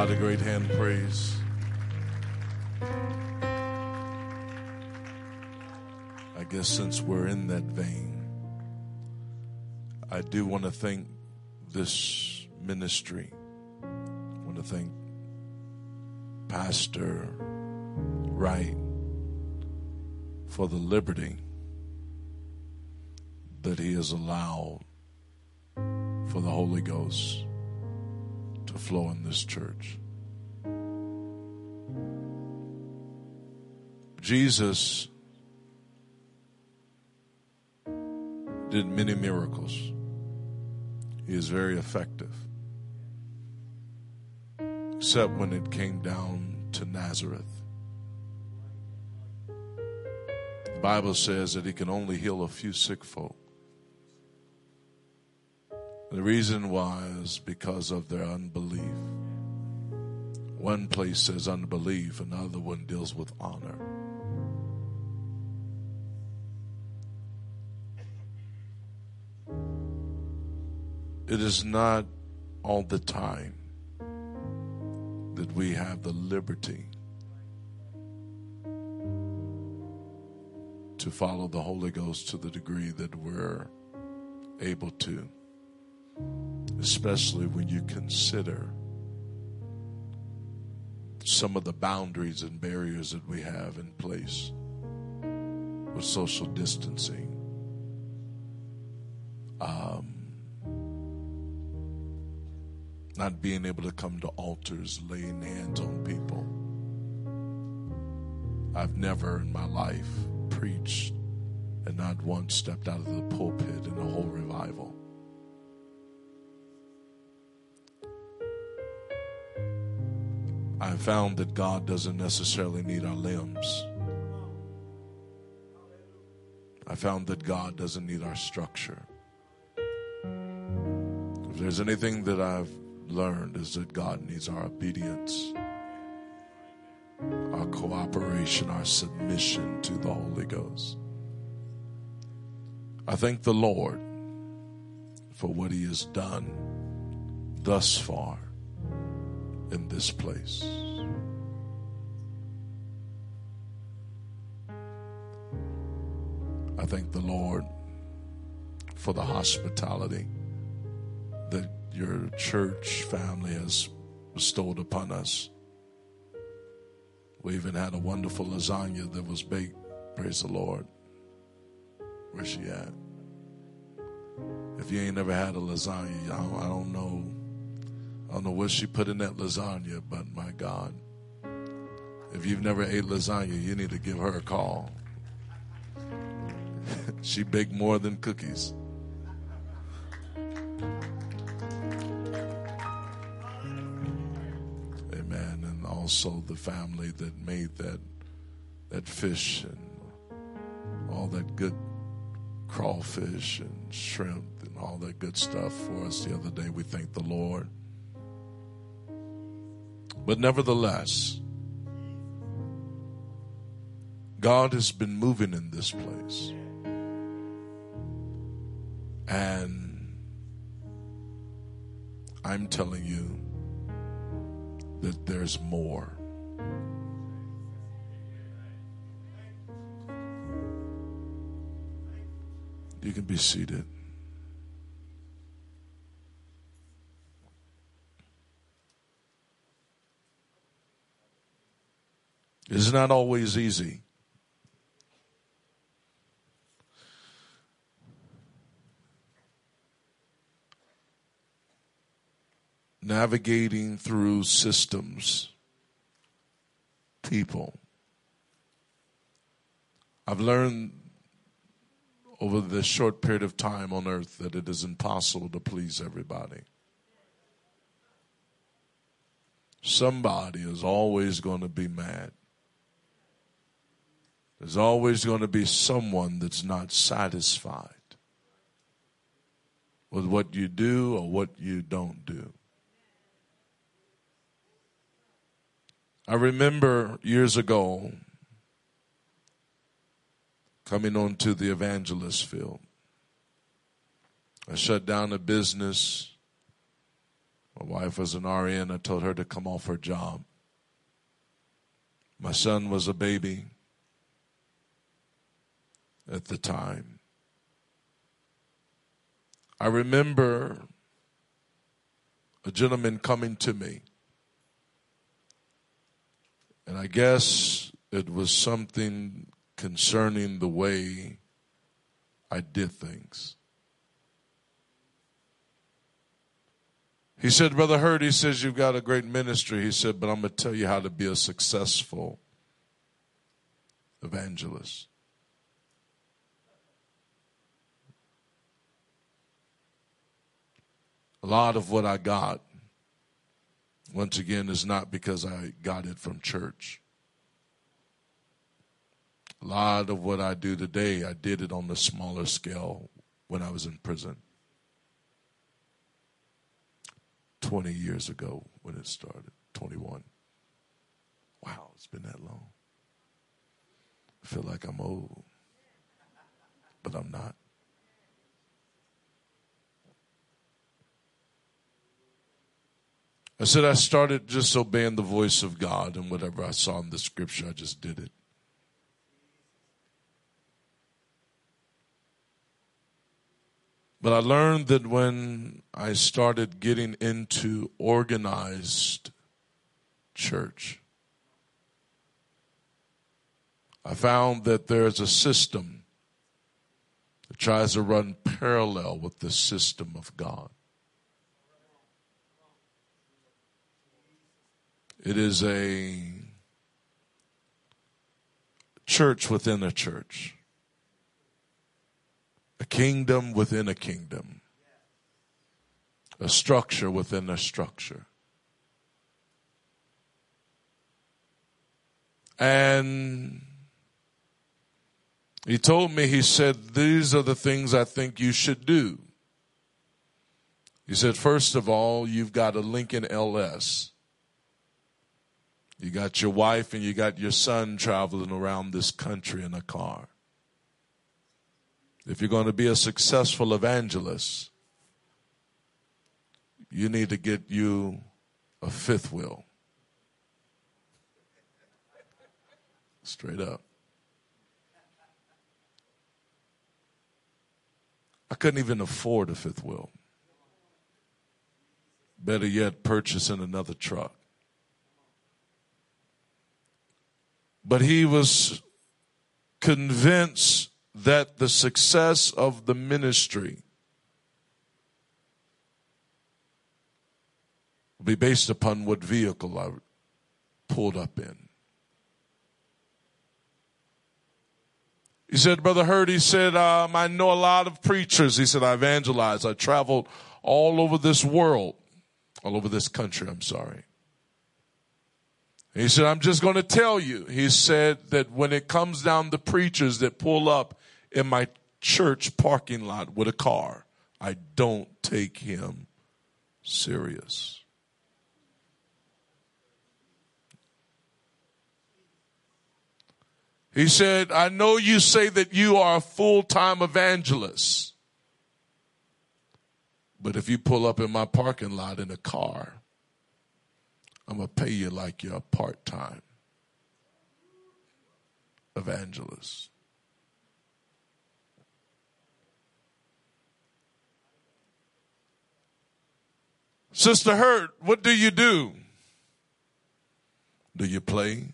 God a great hand praise. I guess since we're in that vein, I do want to thank this ministry. I want to thank Pastor Wright for the liberty that he has allowed for the Holy Ghost to flow in this church. Jesus did many miracles. He is very effective. Except when it came down to Nazareth. The Bible says that he can only heal a few sick folk. The reason why is because of their unbelief. One place says unbelief, another one deals with honor. It is not all the time that we have the liberty to follow the Holy Ghost to the degree that we're able to especially when you consider some of the boundaries and barriers that we have in place with social distancing. Um, not being able to come to altars, laying hands on people. I've never in my life preached and not once stepped out of the pulpit in a whole revival. I found that God doesn't necessarily need our limbs. I found that God doesn't need our structure. If there's anything that I've learned is that God needs our obedience, our cooperation, our submission to the Holy Ghost. I thank the Lord for what He has done thus far in this place. I thank the Lord for the hospitality that your church family has bestowed upon us. We even had a wonderful lasagna that was baked. Praise the Lord. Where's she at? If you ain't never had a lasagna, I don't, I don't know I don't know what she put in that lasagna, but my God. If you've never ate lasagna, you need to give her a call. she baked more than cookies. Amen. And also the family that made that that fish and all that good crawfish and shrimp and all that good stuff for us the other day. We thank the Lord. But nevertheless, God has been moving in this place. And I'm telling you that there's more. You can be seated. It's not always easy. Navigating through systems, people. I've learned over this short period of time on earth that it is impossible to please everybody. Somebody is always going to be mad. There's always going to be someone that's not satisfied with what you do or what you don't do. I remember years ago coming onto the evangelist field. I shut down a business My wife was an RN. I told her to come off her job. My son was a baby at the time. I remember a gentleman coming to me, and I guess it was something concerning the way I did things. He said, Brother Hurt, he says, You've got a great ministry. He said, But I'm going to tell you how to be a successful evangelist. A lot of what I got, once again, is not because I got it from church. A lot of what I do today, I did it on the smaller scale when I was in prison. 20 years ago when it started, 21. Wow, it's been that long. I feel like I'm old, but I'm not. I said I started just obeying the voice of God, and whatever I saw in the scripture, I just did it. But I learned that when I started getting into organized church, I found that there's a system that tries to run parallel with the system of God. It is a church within a church, a kingdom within a kingdom, a structure within a structure. And he told me, he said, These are the things I think you should do. He said, First of all, you've got a Lincoln LS. You got your wife and you got your son traveling around this country in a car. If you're going to be a successful evangelist, you need to get you a fifth wheel. Straight up. I couldn't even afford a fifth wheel. Better yet, purchasing another truck. But he was convinced that the success of the ministry will be based upon what vehicle I pulled up in. He said, Brother Hurt, he said, um, I know a lot of preachers. He said, I evangelize. I traveled all over this world, all over this country, I'm sorry. He said, I'm just going to tell you. He said that when it comes down to preachers that pull up in my church parking lot with a car, I don't take him serious. He said, I know you say that you are a full time evangelist, but if you pull up in my parking lot in a car, I'm going to pay you like you're a part time evangelist. Sister Hurt, what do you do? Do you play?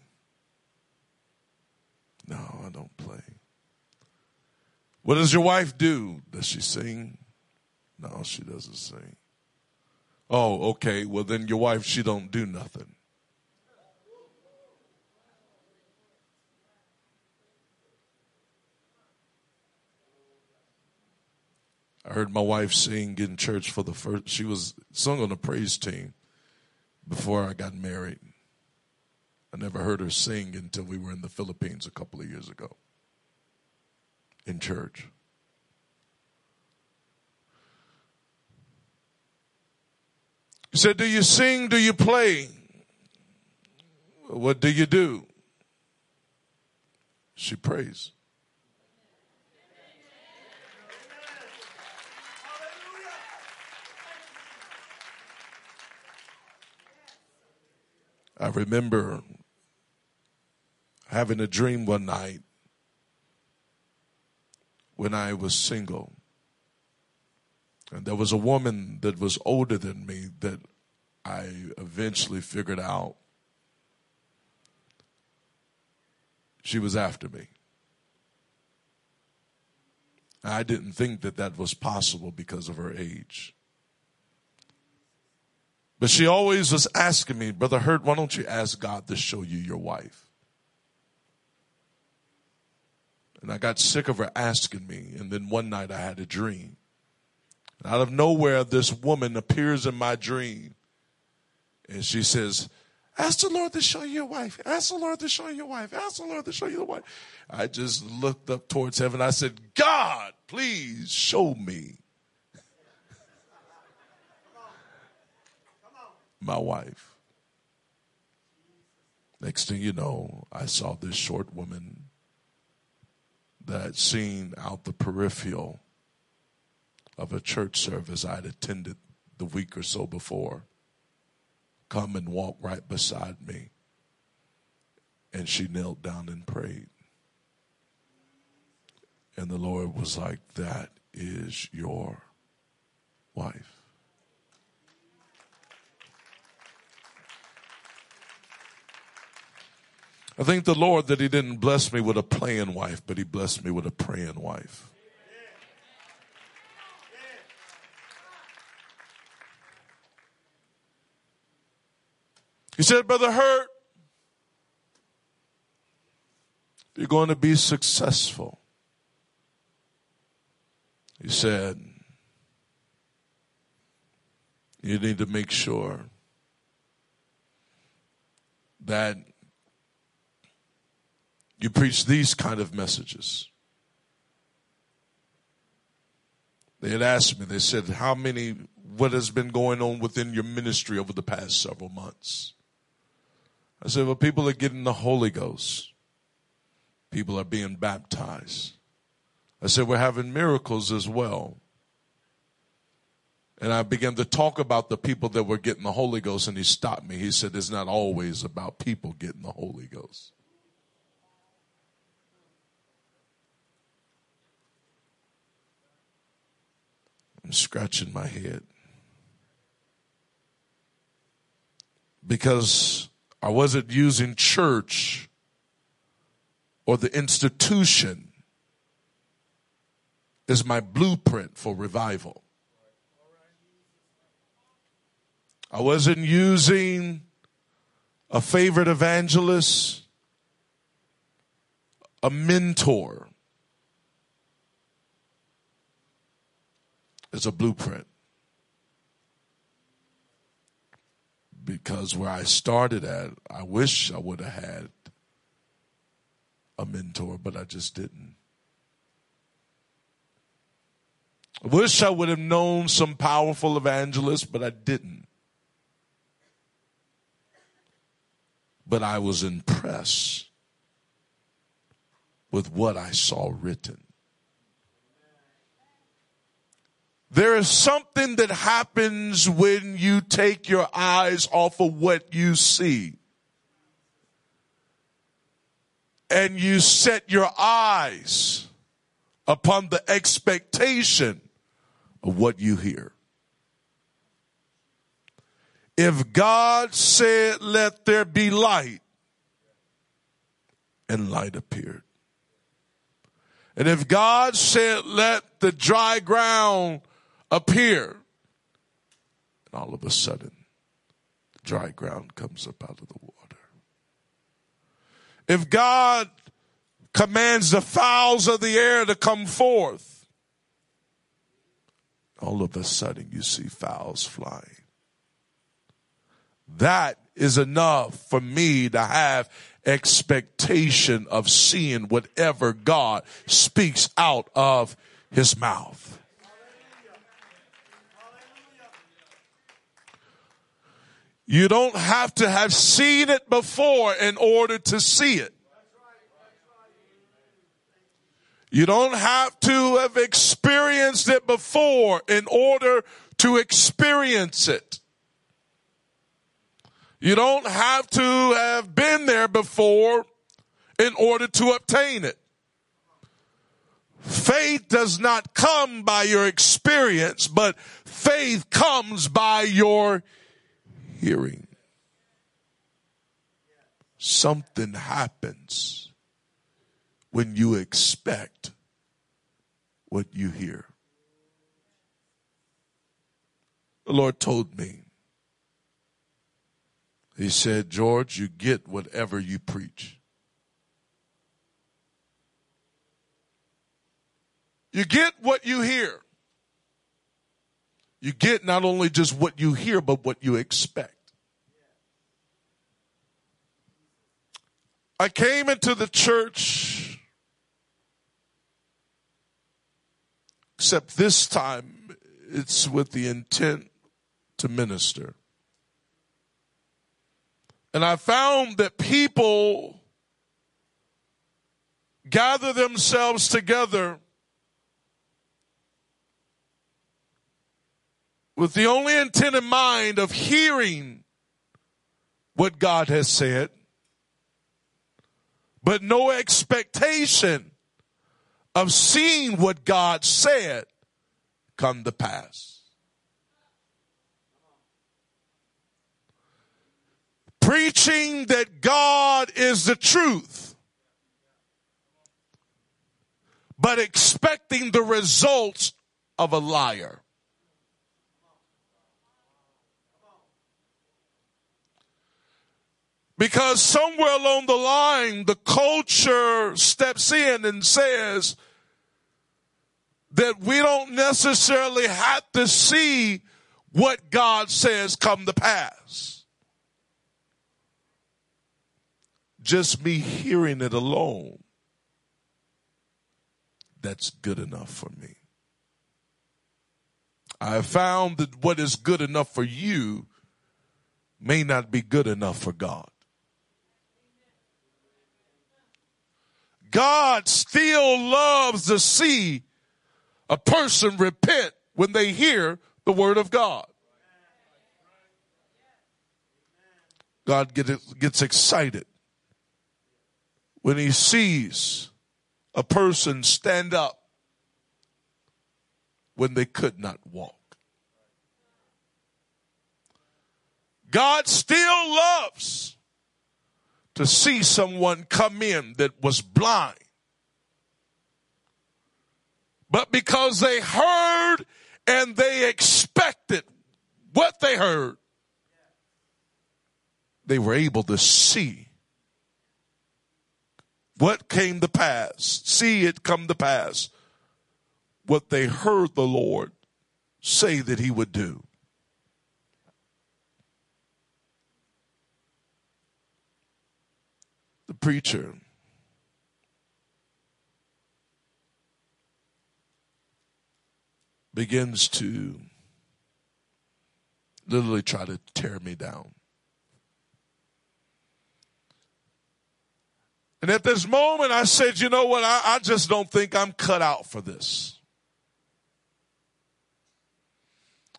No, I don't play. What does your wife do? Does she sing? No, she doesn't sing. Oh, okay. Well, then your wife, she don't do nothing. I heard my wife sing in church for the first, she was sung on the praise team before I got married. I never heard her sing until we were in the Philippines a couple of years ago in church. He said, Do you sing? Do you play? What do you do? She prays. I remember having a dream one night when I was single. There was a woman that was older than me that I eventually figured out she was after me. I didn't think that that was possible because of her age. But she always was asking me, Brother Hurt, why don't you ask God to show you your wife? And I got sick of her asking me. And then one night I had a dream. And out of nowhere, this woman appears in my dream. And she says, Ask the Lord to show you your wife. Ask the Lord to show you your wife. Ask the Lord to show you the wife. I just looked up towards heaven. I said, God, please show me my wife. Next thing you know, I saw this short woman that seen out the peripheral of a church service I'd attended the week or so before come and walk right beside me. And she knelt down and prayed. And the Lord was like, That is your wife. I thank the Lord that He didn't bless me with a playing wife, but He blessed me with a praying wife. He said, Brother Hurt, you're going to be successful. He said, you need to make sure that you preach these kind of messages. They had asked me, they said, How many, what has been going on within your ministry over the past several months? I said, well, people are getting the Holy Ghost. People are being baptized. I said, we're having miracles as well. And I began to talk about the people that were getting the Holy Ghost, and he stopped me. He said, It's not always about people getting the Holy Ghost. I'm scratching my head. Because I wasn't using church or the institution as my blueprint for revival. I wasn't using a favorite evangelist, a mentor as a blueprint. Because where I started at, I wish I would have had a mentor, but I just didn't. I wish I would have known some powerful evangelists, but I didn't. But I was impressed with what I saw written. There is something that happens when you take your eyes off of what you see. And you set your eyes upon the expectation of what you hear. If God said, let there be light, and light appeared. And if God said, let the dry ground appear. And all of a sudden, dry ground comes up out of the water. If God commands the fowls of the air to come forth, all of a sudden you see fowls flying. That is enough for me to have expectation of seeing whatever God speaks out of his mouth. You don't have to have seen it before in order to see it. You don't have to have experienced it before in order to experience it. You don't have to have been there before in order to obtain it. Faith does not come by your experience, but faith comes by your hearing. Something happens when you expect what you hear. The Lord told me, He said, George, you get whatever you preach. You get what you hear. You get not only just what you hear, but what you expect. I came into the church, except this time it's with the intent to minister. And I found that people gather themselves together with the only intent in mind of hearing what God has said, but no expectation of seeing what God said come to pass. Preaching that God is the truth, but expecting the results of a liar. Because somewhere along the line, the culture steps in and says that we don't necessarily have to see what God says come to pass. Just me hearing it alone, that's good enough for me. I found that what is good enough for you may not be good enough for God. God still loves to see a person repent when they hear the word of God. God gets excited when he sees a person stand up when they could not walk. God still loves to see someone come in that was blind. But because they heard and they expected what they heard, they were able to see what came to pass, see it come to pass, what they heard the Lord say that he would do. The preacher begins to literally try to tear me down. And at this moment, I said, you know what? I, I, just don't think I'm cut out for this.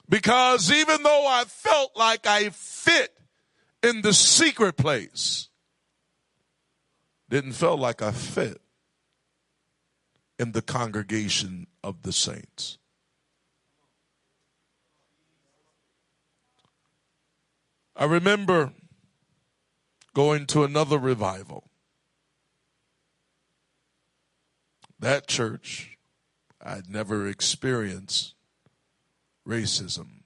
Because even though I felt like I fit in the secret place, didn't feel like I fit in the congregation of the saints. I remember going to another revival. That church, I'd never experienced racism.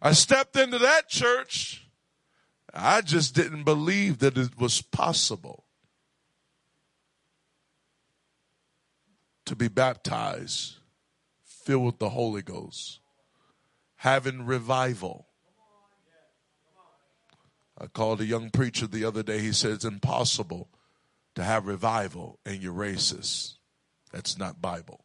I stepped into that church I just didn't believe that it was possible to be baptized, filled with the Holy Ghost, having revival. I called a young preacher the other day. He said it's impossible to have revival and you're racist. That's not Bible.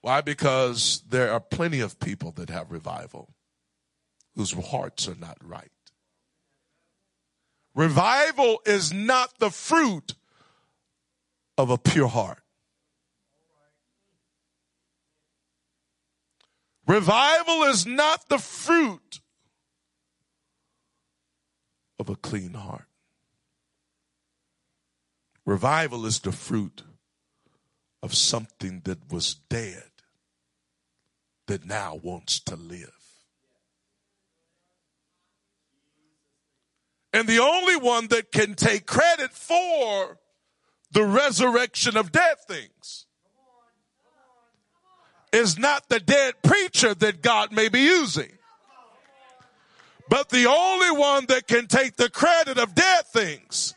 Why? Because there are plenty of people that have revival whose hearts are not right. Revival is not the fruit of a pure heart. Revival is not the fruit of a clean heart. Revival is the fruit of something that was dead that now wants to live. And the only one that can take credit for the resurrection of dead things is not the dead preacher that God may be using. But the only one that can take the credit of dead things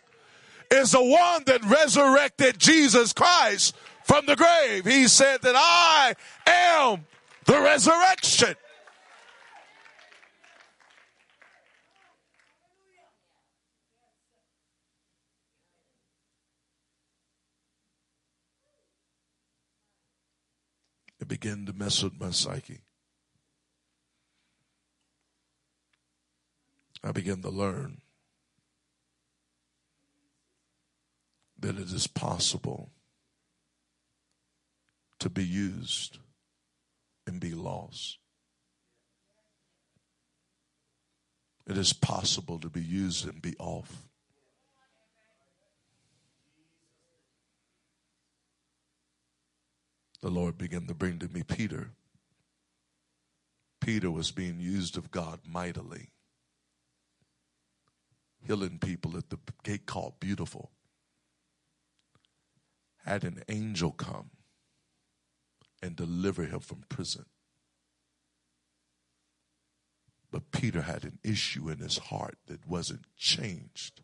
is the one that resurrected Jesus Christ from the grave. He said that I am the resurrection. It began to mess with my psyche. I began to learn that it is possible to be used and be lost. It is possible to be used and be off. The Lord began to bring to me Peter. Peter was being used of God mightily, healing people at the gate called Beautiful. Had an angel come and deliver him from prison. But Peter had an issue in his heart that wasn't changed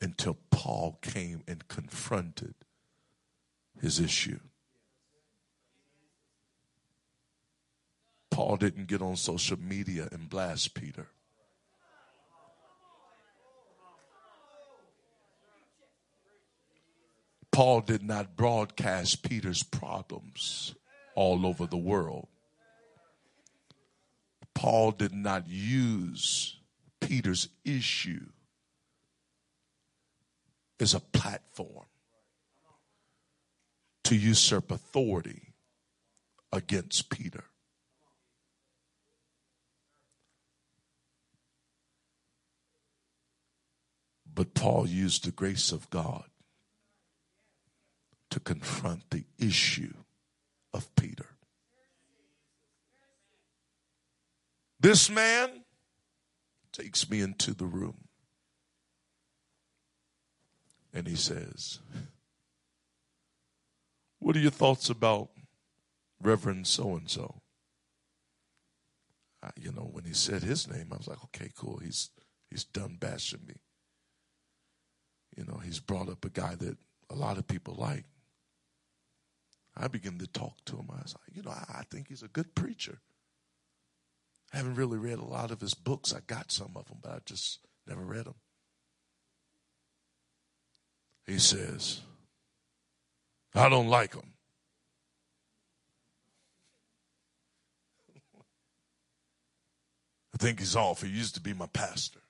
until Paul came and confronted his issue. Paul didn't get on social media and blast Peter. Paul did not broadcast Peter's problems all over the world. Paul did not use Peter's issue as a platform to usurp authority against Peter. But Paul used the grace of God to confront the issue of Peter. This man takes me into the room and he says, What are your thoughts about Reverend so and so? You know, when he said his name, I was like, okay, cool. He's he's done bashing me. You know, he's brought up a guy that a lot of people like. I began to talk to him. I was like, you know, I, I think he's a good preacher. I haven't really read a lot of his books. I got some of them, but I just never read them. He says, I don't like him. I think he's off. He used to be my pastor.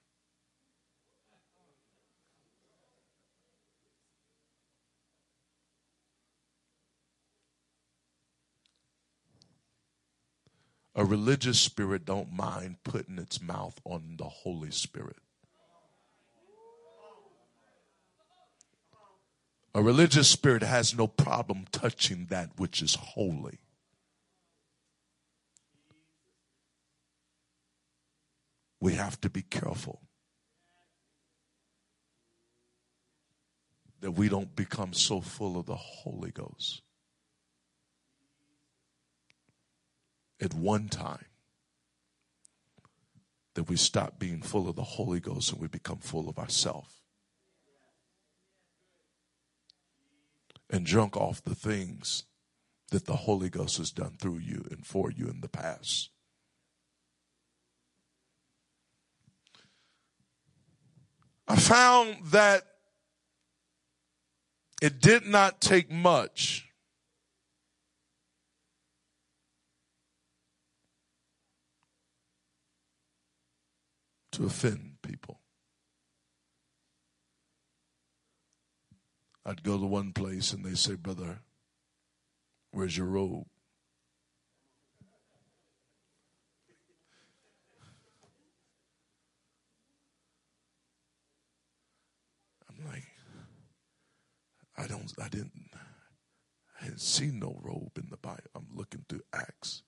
A religious spirit don't mind putting its mouth on the Holy Spirit. A religious spirit has no problem touching that which is holy. We have to be careful that we don't become so full of the Holy Ghost at one time that we stop being full of the Holy Ghost and we become full of ourselves. And drunk off the things that the Holy Ghost has done through you and for you in the past. I found that it did not take much to offend people. I'd go to one place and they say, Brother, where's your robe? I'm like, I don't, I didn't, I hadn't seen no robe in the Bible. I'm looking through Acts.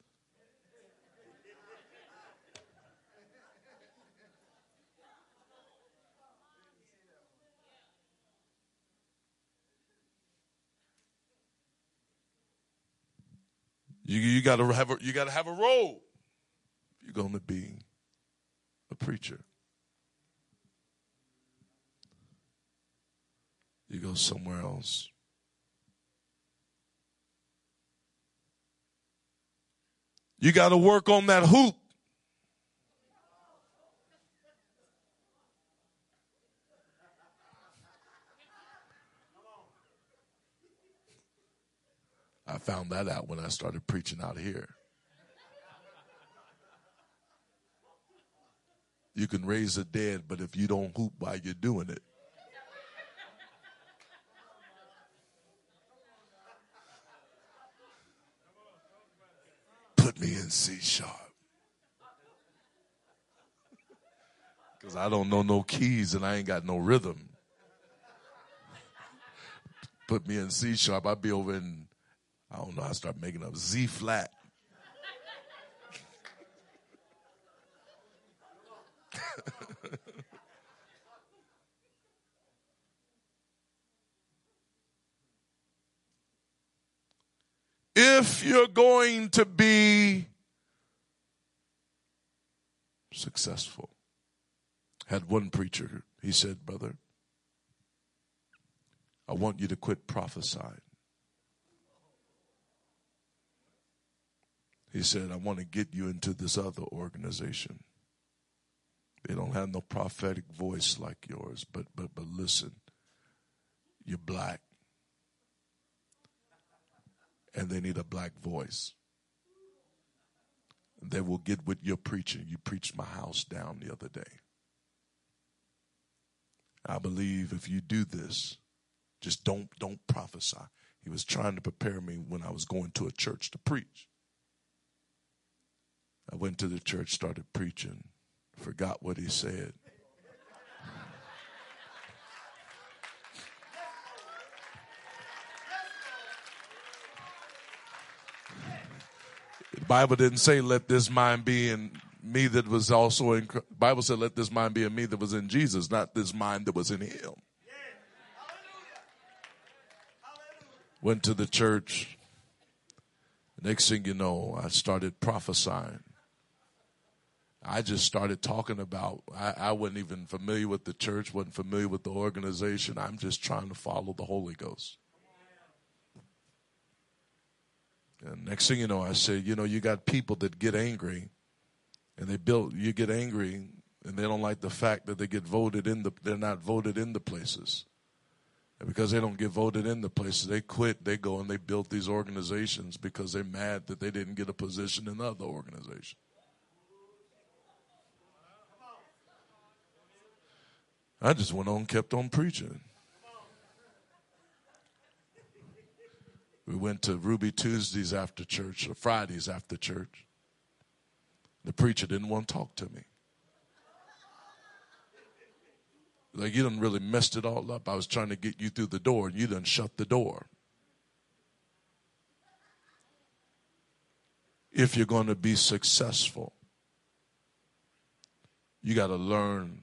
You, you gotta have a, you gotta have a robe. You're gonna be a preacher. You go somewhere else. You got to work on that hoop. I found that out when I started preaching out here. You can raise the dead, but if you don't hoop while you're doing it, put me in C sharp. Because I don't know no keys and I ain't got no rhythm. Put me in C sharp, I'd be over in, I don't know, I start making up Z flat. if you're going to be successful. Had one preacher, he said, Brother, I want you to quit prophesying. He said, I want to get you into this other organization. They don't have no prophetic voice like yours, but but but listen, you're black and they need a black voice. They will get what you're preaching. You preached my house down the other day. I believe if you do this, just don't don't prophesy. He was trying to prepare me when I was going to a church to preach. I went to the church, started preaching, forgot what he said. The Bible didn't say, let this mind be in me that was also in, Bible said, let this mind be in me that was in Jesus, not this mind that was in him. Went to the church. Next thing you know, I started prophesying. I just started talking about, I, I wasn't even familiar with the church, wasn't familiar with the organization. I'm just trying to follow the Holy Ghost. And next thing you know, I said, you know, you got people that get angry and they build, you get angry and they don't like the fact that they get voted in the, they're not voted in the places. And because they don't get voted in the places, they quit, they go and they build these organizations because they're mad that they didn't get a position in the other organizations. I just went on, kept on preaching. We went to Ruby Tuesdays after church, or Fridays after church. The preacher didn't want to talk to me. Like, you done really messed it all up. I was trying to get you through the door, and you done shut the door. If you're going to be successful, you got to learn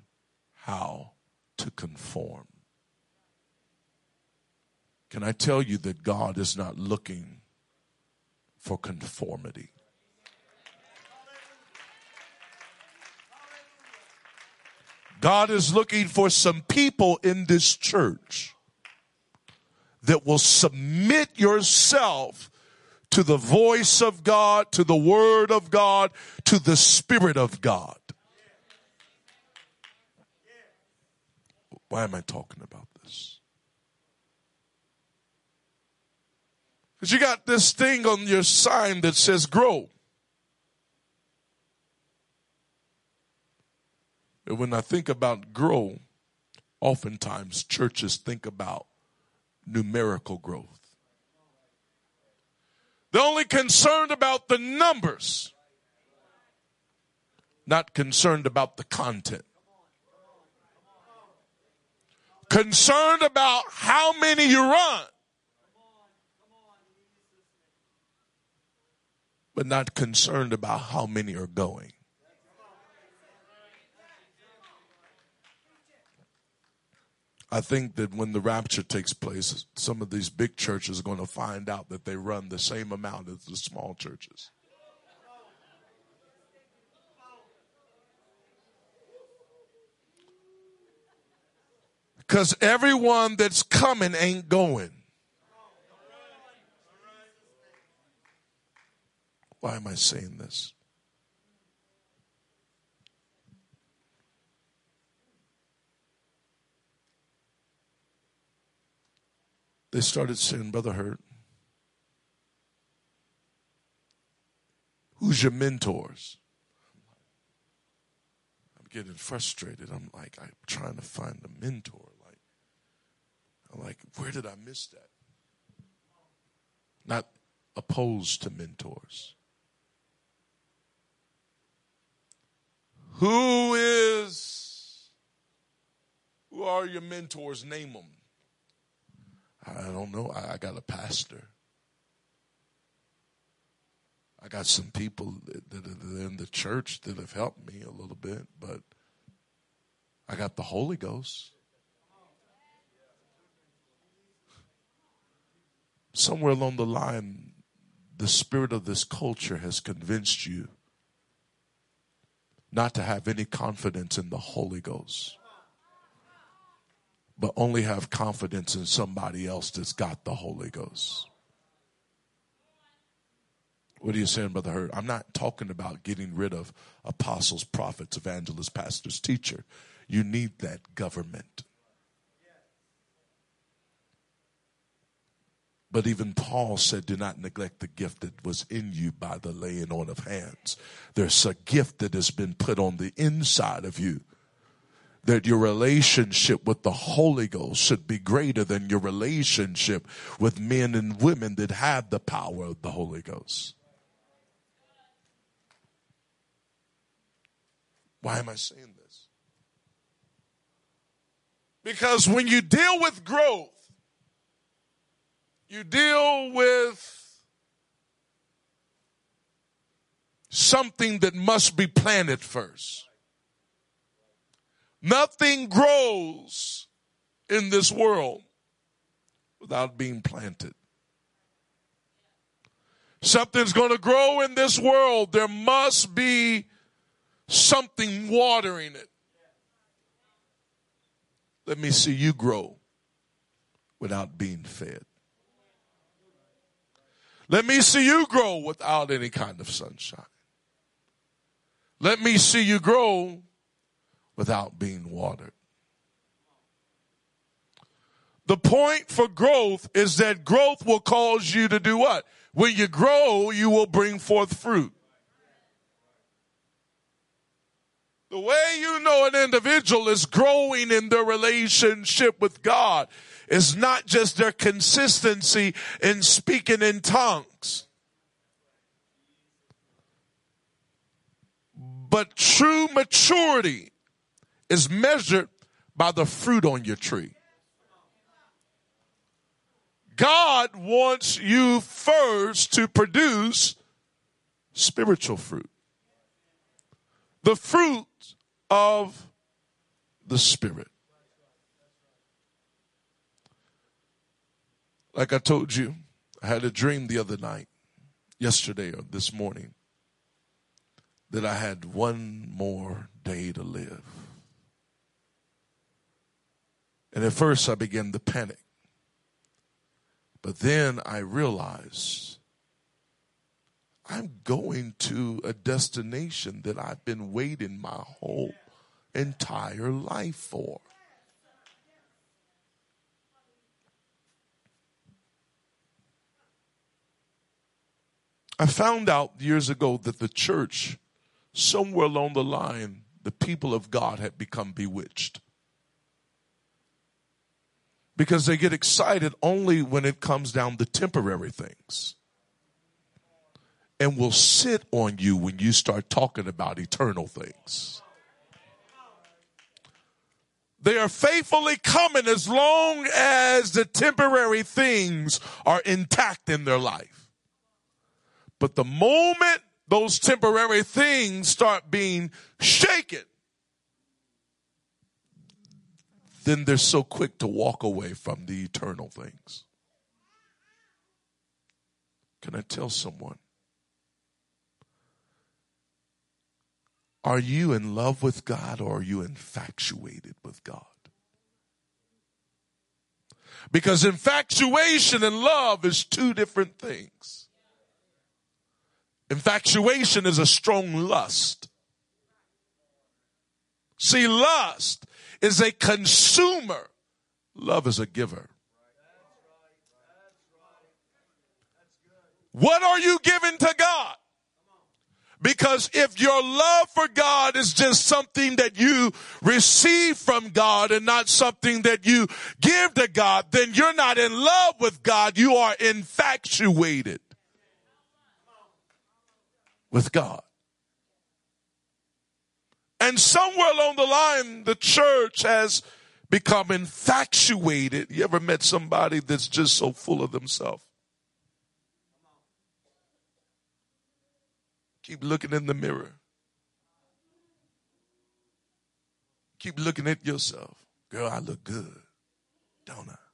how to conform. Can I tell you that God is not looking for conformity? God is looking for some people in this church that will submit yourself to the voice of God, to the word of God, to the spirit of God. Why am I talking about this? Because you got this thing on your sign that says grow. And when I think about grow, oftentimes churches think about numerical growth. They're only concerned about the numbers, not concerned about the content concerned about how many you run, but not concerned about how many are going. I think that when the rapture takes place, some of these big churches are going to find out that they run the same amount as the small churches. Because everyone that's coming ain't going. Why am I saying this? They started saying, Brother Hurt, who's your mentors? I'm getting frustrated. I'm like, I'm trying to find a mentor. I'm like, where did I miss that? Not opposed to mentors. Who is, who are your mentors? Name them. I don't know. I, I got a pastor. I got some people that, that are in the church that have helped me a little bit, but I got the Holy Ghost. Somewhere along the line, the spirit of this culture has convinced you not to have any confidence in the Holy Ghost but only have confidence in somebody else that's got the Holy Ghost. What are you saying, Brother Hurt? I'm not talking about getting rid of apostles, prophets, evangelists, pastors, teacher. You need that government. But even Paul said, Do not neglect the gift that was in you by the laying on of hands. There's a gift that has been put on the inside of you that your relationship with the Holy Ghost should be greater than your relationship with men and women that have the power of the Holy Ghost. Why am I saying this? Because when you deal with growth, you deal with something that must be planted first. Nothing grows in this world without being planted. Something's going to grow in this world. There must be something watering it. Let me see you grow without being fed. Let me see you grow without any kind of sunshine. Let me see you grow without being watered. The point for growth is that growth will cause you to do what? When you grow, you will bring forth fruit. The way you know an individual is growing in their relationship with God is not just their consistency in speaking in tongues. But true maturity is measured by the fruit on your tree. God wants you first to produce spiritual fruit. The fruit of the Spirit. Like I told you, I had a dream the other night, yesterday or this morning, that I had one more day to live. And at first I began to panic. But then I realized I'm going to a destination that I've been waiting my whole entire life for. I found out years ago that the church, somewhere along the line, the people of God had become bewitched because they get excited only when it comes down to temporary things and will sit on you when you start talking about eternal things. They are faithfully coming as long as the temporary things are intact in their life. But the moment those temporary things start being shaken, then they're so quick to walk away from the eternal things. Can I tell someone? Are you in love with God or are you infatuated with God? Because infatuation and love is two different things. Infatuation is a strong lust. See, lust is a consumer. Love is a giver. What are you giving to God? Because if your love for God is just something that you receive from God and not something that you give to God, then you're not in love with God. You are infatuated with God. And somewhere along the line, the church has become infatuated. You ever met somebody that's just so full of themselves? Keep looking in the mirror. Keep looking at yourself. Girl, I look good, don't I?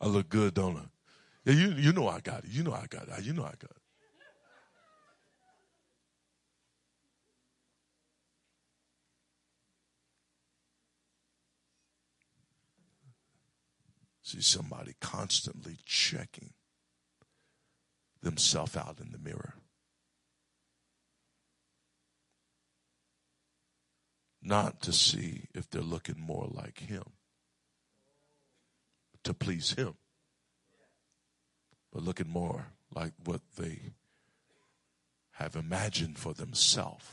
I look good, don't I? Yeah, you, you know I got it. You know I got it. You know I got it. See somebody constantly checking themselves out in the mirror. Not to see if they're looking more like him, to please him, but looking more like what they have imagined for themselves.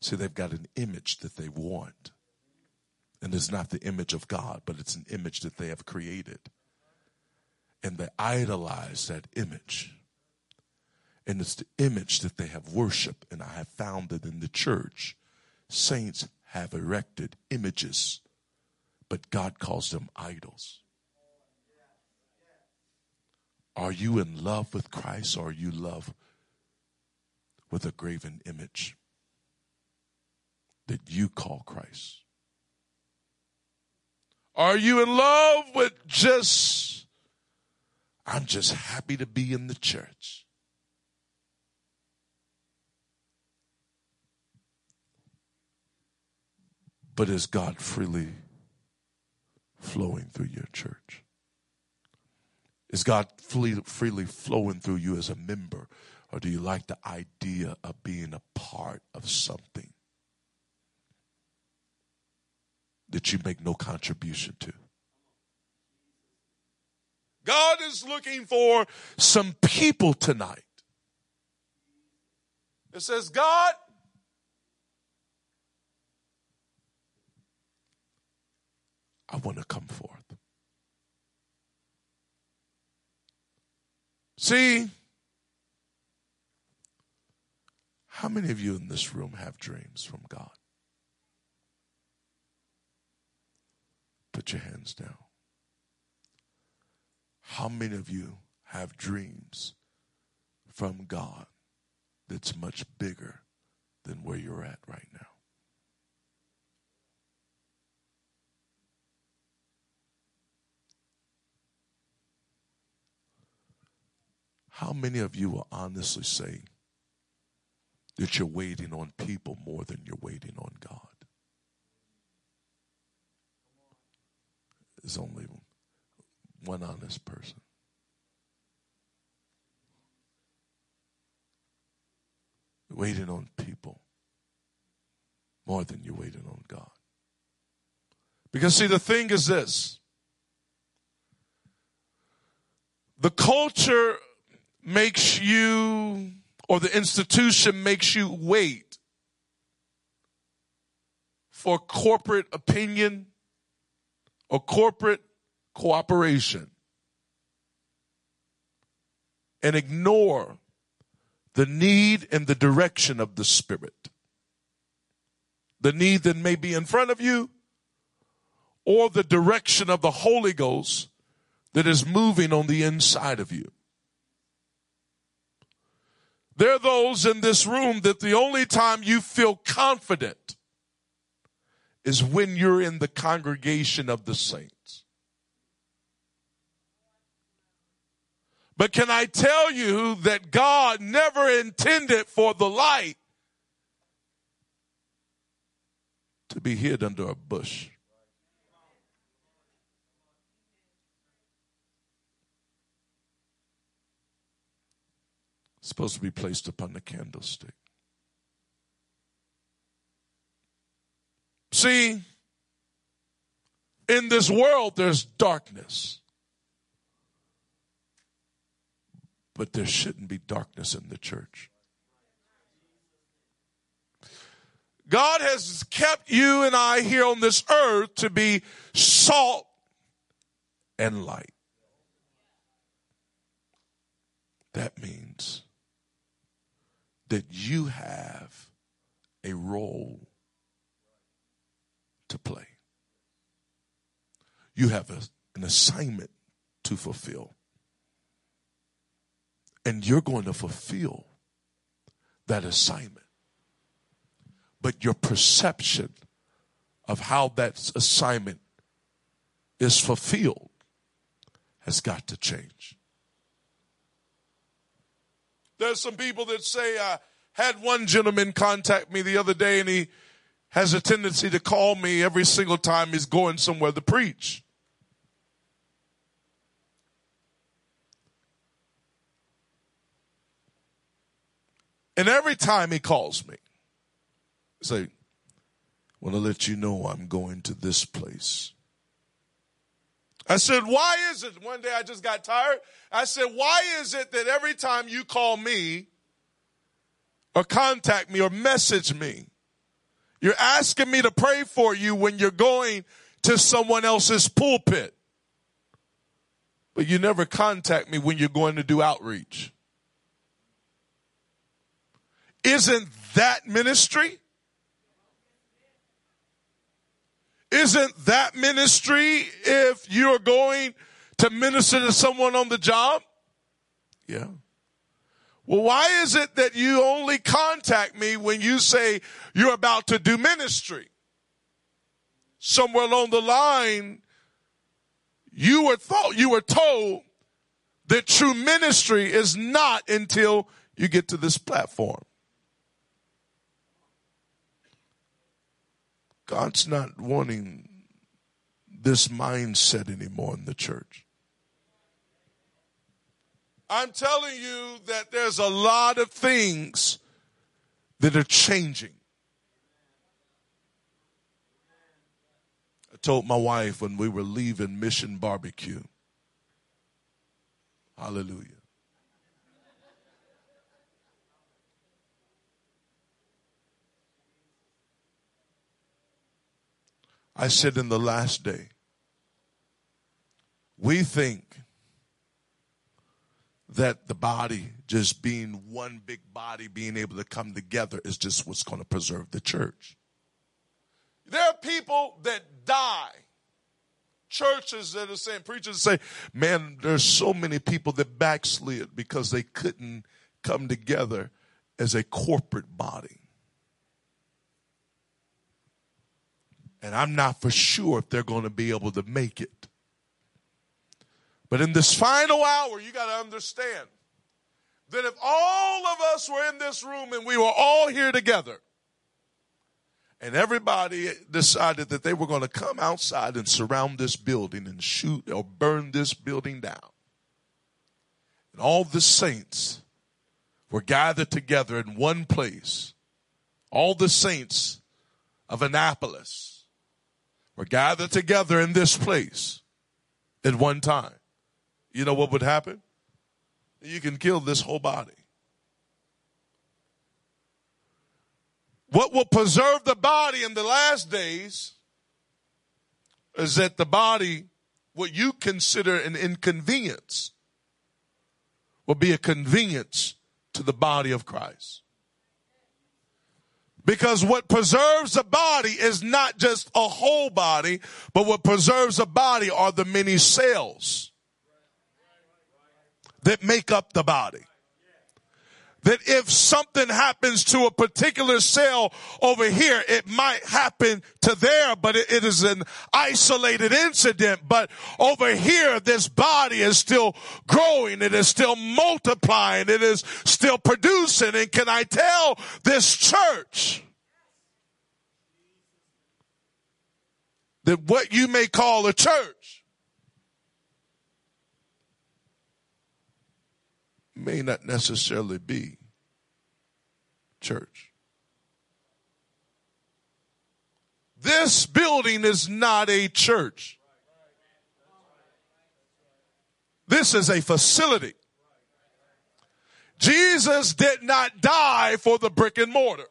See, they've got an image that they want. And it's not the image of God, but it's an image that they have created. And they idolize that image. And it's the image that they have worshiped. And I have found that in the church, saints have erected images, but God calls them idols. Are you in love with Christ or are you love with a graven image that you call Christ? Are you in love with just, I'm just happy to be in the church? But is God freely flowing through your church? Is God freely flowing through you as a member? Or do you like the idea of being a part of something? that you make no contribution to. God is looking for some people tonight. It says, God, I want to come forth. See, how many of you in this room have dreams from God? Put your hands down. How many of you have dreams from God that's much bigger than where you're at right now? How many of you will honestly say that you're waiting on people more than you're waiting on God? is only one honest person. waiting on people more than you're waiting on God. Because, see, the thing is this the culture makes you, or the institution makes you wait for corporate opinion or corporate cooperation and ignore the need and the direction of the Spirit. The need that may be in front of you or the direction of the Holy Ghost that is moving on the inside of you. There are those in this room that the only time you feel confident is when you're in the congregation of the saints. But can I tell you that God never intended for the light to be hid under a bush? Supposed to be placed upon the candlestick. See, in this world there's darkness. But there shouldn't be darkness in the church. God has kept you and I here on this earth to be salt and light. That means that you have a role to play. You have a, an assignment to fulfill. And you're going to fulfill that assignment. But your perception of how that assignment is fulfilled has got to change. There's some people that say, I had one gentleman contact me the other day and he has a tendency to call me every single time he's going somewhere to preach. And every time he calls me, say, want to let you know I'm going to this place. I said, why is it? One day I just got tired. I said, why is it that every time you call me or contact me or message me, you're asking me to pray for you when you're going to someone else's pulpit, but you never contact me when you're going to do outreach? Isn't that ministry? Isn't that ministry if you're going to minister to someone on the job? Yeah. Well, why is it that you only contact me when you say you're about to do ministry? Somewhere along the line, you were thought, you were told that true ministry is not until you get to this platform. God's not wanting this mindset anymore in the church. I'm telling you that there's a lot of things that are changing. I told my wife when we were leaving Mission Barbecue, hallelujah. I said in the last day, we think that the body just being one big body, being able to come together is just what's going to preserve the church. There are people that die. Churches that are saying, preachers say, man, there's so many people that backslid because they couldn't come together as a corporate body. And I'm not for sure if they're going to be able to make it. But in this final hour, you got to understand that if all of us were in this room and we were all here together, and everybody decided that they were going to come outside and surround this building and shoot or burn this building down. And all the saints were gathered together in one place. All the saints of Annapolis were gathered together in this place at one time, you know what would happen? You can kill this whole body. What will preserve the body in the last days is that the body, what you consider an inconvenience, will be a convenience to the body of Christ. Because what preserves a body is not just a whole body, but what preserves a body are the many cells that make up the body that if something happens to a particular cell over here, it might happen to there, but it, it is an isolated incident. But over here, this body is still growing. It is still multiplying. It is still producing. And can I tell this church that what you may call a church may not necessarily be church. This building is not a church. This is a facility. Jesus did not die for the brick and mortar.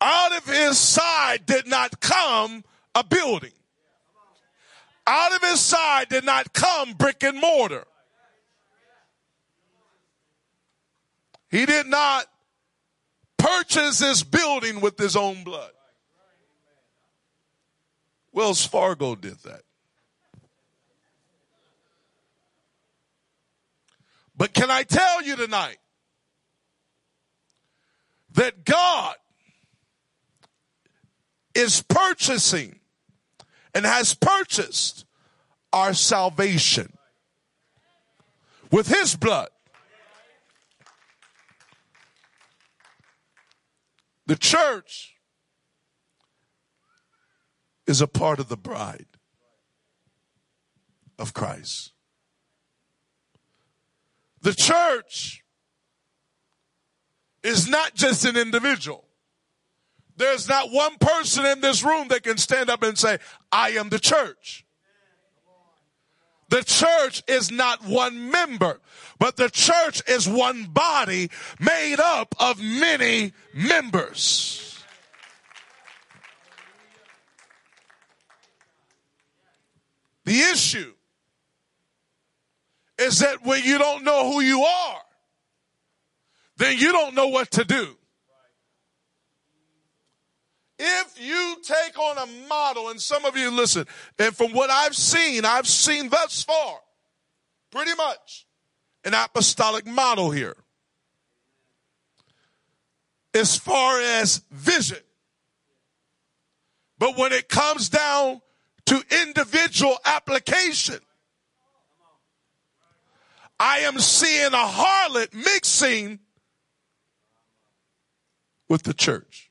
Out of his side did not come a building. Out of his side did not come brick and mortar. He did not purchase this building with his own blood. Wells Fargo did that. But can I tell you tonight that God is purchasing and has purchased our salvation with his blood. The church is a part of the bride of Christ. The church is not just an individual. There's not one person in this room that can stand up and say, I am the church. The church is not one member, but the church is one body made up of many members. The issue is that when you don't know who you are, then you don't know what to do. If you take on a model, and some of you listen, and from what I've seen, I've seen thus far, pretty much an apostolic model here. As far as vision. But when it comes down to individual application, I am seeing a harlot mixing with the church.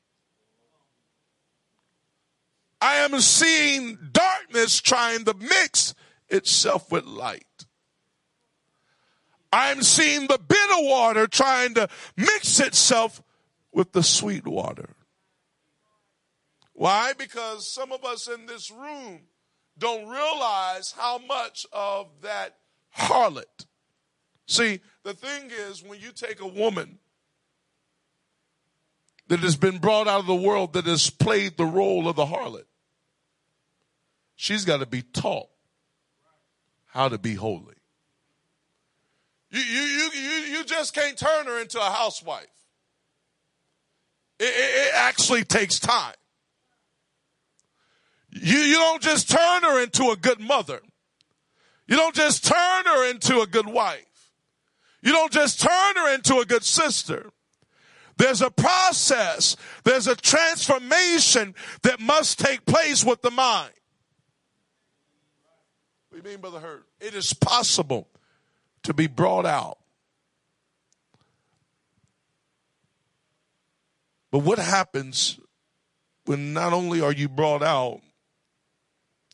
I am seeing darkness trying to mix itself with light. I'm seeing the bitter water trying to mix itself with the sweet water. Why? Because some of us in this room don't realize how much of that harlot. See, the thing is, when you take a woman that has been brought out of the world that has played the role of the harlot, she's got to be taught how to be holy. You, you, you, you, you just can't turn her into a housewife. It, it, it actually takes time. You, you don't just turn her into a good mother. You don't just turn her into a good wife. You don't just turn her into a good sister. There's a process. There's a transformation that must take place with the mind. What do you mean, Brother Hurt? It is possible to be brought out. But what happens when not only are you brought out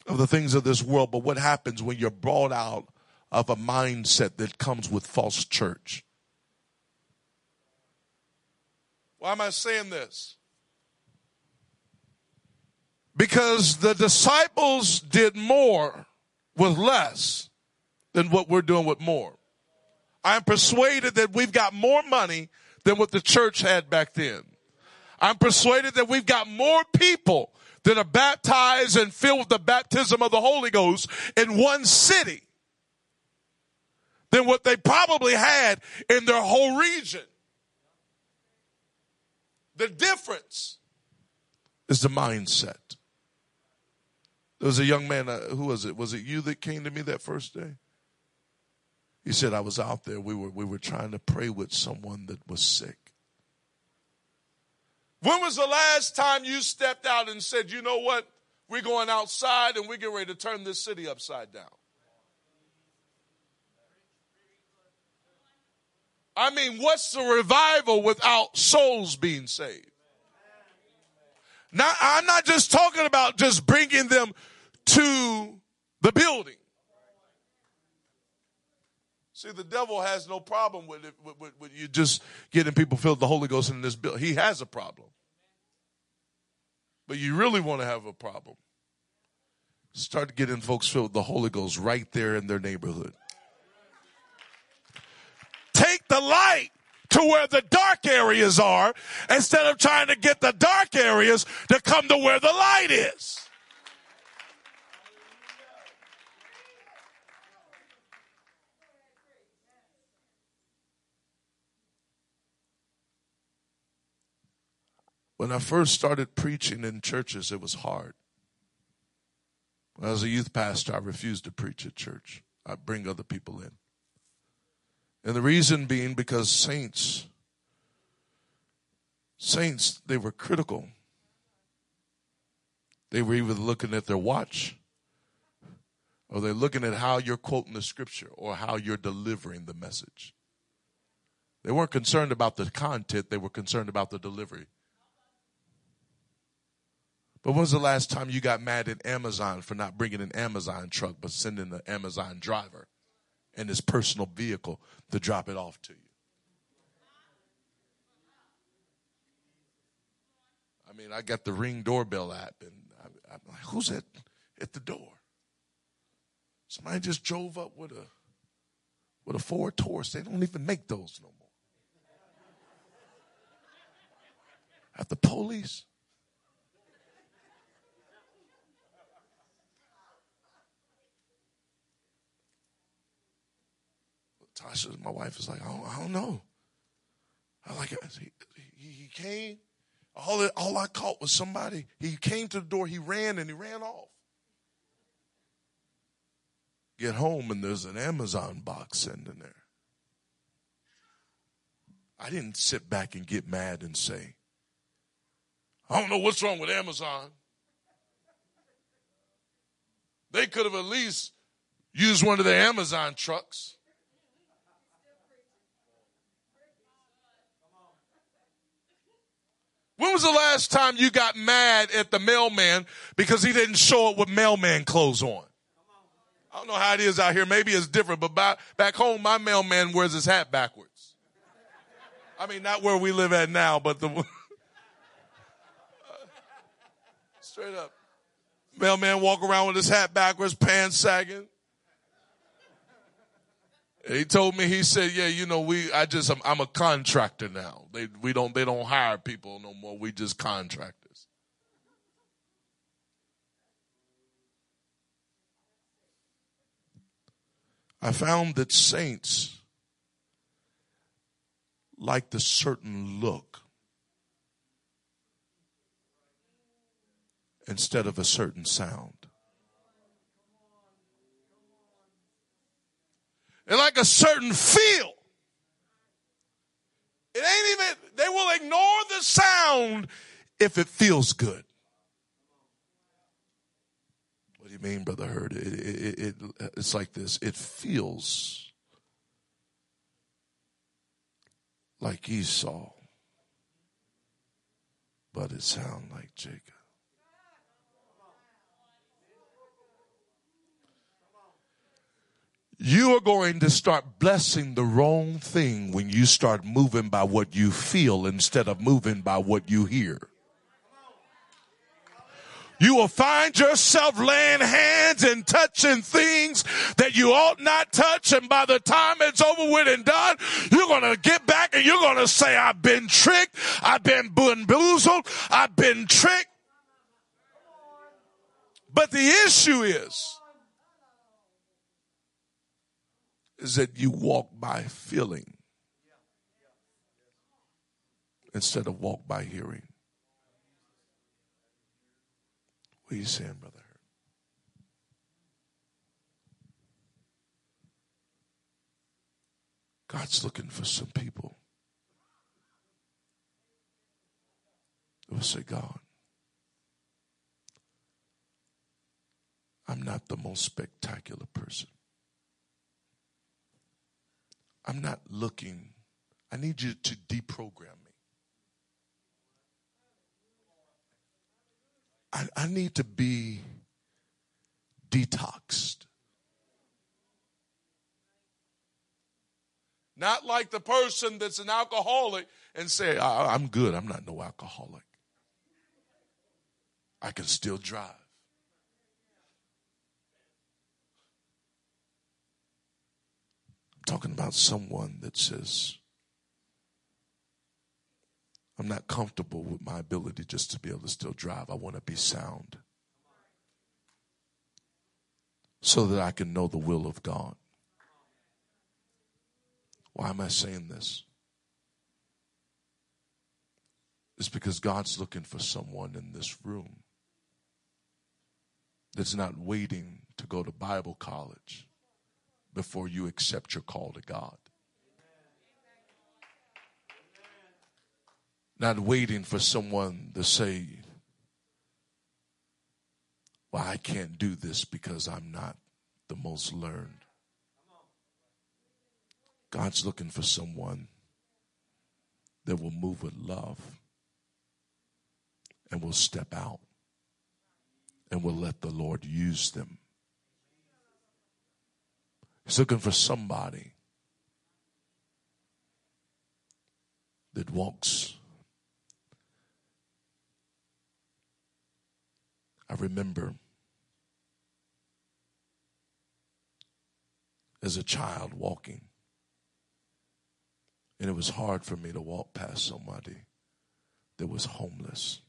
of the things of this world, but what happens when you're brought out of a mindset that comes with false church? Why am I saying this? Because the disciples did more with less than what we're doing with more. I'm persuaded that we've got more money than what the church had back then. I'm persuaded that we've got more people that are baptized and filled with the baptism of the Holy Ghost in one city than what they probably had in their whole region. The difference is the mindset. There was a young man, uh, who was it? Was it you that came to me that first day? He said, I was out there. We were, we were trying to pray with someone that was sick. When was the last time you stepped out and said, you know what? We're going outside and we're getting ready to turn this city upside down? I mean, what's the revival without souls being saved? Now, I'm not just talking about just bringing them to the building. See, the devil has no problem with it, with, with, with you just getting people filled with the Holy Ghost in this building. He has a problem. But you really want to have a problem. Start getting folks filled with the Holy Ghost right there in their neighborhood. Take the light to where the dark areas are instead of trying to get the dark areas to come to where the light is. When I first started preaching in churches, it was hard. As a youth pastor, I refused to preach at church. I bring other people in. And the reason being because saints, saints, they were critical. They were either looking at their watch or they're looking at how you're quoting the scripture or how you're delivering the message. They weren't concerned about the content, they were concerned about the delivery. But when was the last time you got mad at Amazon for not bringing an Amazon truck but sending an Amazon driver in his personal vehicle to drop it off to you? I mean, I got the Ring doorbell app, and I, am like, who's at, at the door? Somebody just drove up with a with a Ford Taurus. They don't even make those no more. At the police. Tasha, my wife is like, I don't, I don't know. I like. He, he, came. All, all I caught was somebody. He came to the door. He ran and he ran off. Get home and there's an Amazon box sitting there. I didn't sit back and get mad and say, I don't know what's wrong with Amazon. They could have at least used one of the Amazon trucks. When was the last time you got mad at the mailman because he didn't show up with mailman clothes on? I don't know how it is out here. Maybe it's different, but by, back home, my mailman wears his hat backwards. I mean, not where we live at now, but the straight up mailman walk around with his hat backwards, pants sagging. He told me, he said, yeah, you know, we, I just, I'm, I'm a contractor now. They, we don't, they don't hire people no more. We just contractors. I found that saints like the certain look instead of a certain sound. And like a certain feel. It ain't even, they will ignore the sound if it feels good. What do you mean, Brother Hurt? It, it, it, it's like this it feels like Esau, but it sounds like Jacob. You are going to start blessing the wrong thing when you start moving by what you feel instead of moving by what you hear. You will find yourself laying hands and touching things that you ought not touch. And by the time it's over with and done, you're going to get back and you're going to say, I've been tricked. I've been bamboozled. I've been tricked. But the issue is, is that you walk by feeling instead of walk by hearing. What are you saying, brother? God's looking for some people that will say, God, I'm not the most spectacular person. I'm not looking. I need you to deprogram me. I, I need to be detoxed. Not like the person that's an alcoholic and say, I'm good. I'm not no alcoholic. I can still drive. Talking about someone that says, I'm not comfortable with my ability just to be able to still drive. I want to be sound so that I can know the will of God. Why am I saying this? It's because God's looking for someone in this room that's not waiting to go to Bible college before you accept your call to God. Not waiting for someone to say, Well, I can't do this because I'm not the most learned. God's looking for someone that will move with love and will step out and will let the Lord use them. He's looking for somebody that walks. I remember as a child walking and it was hard for me to walk past somebody that was homeless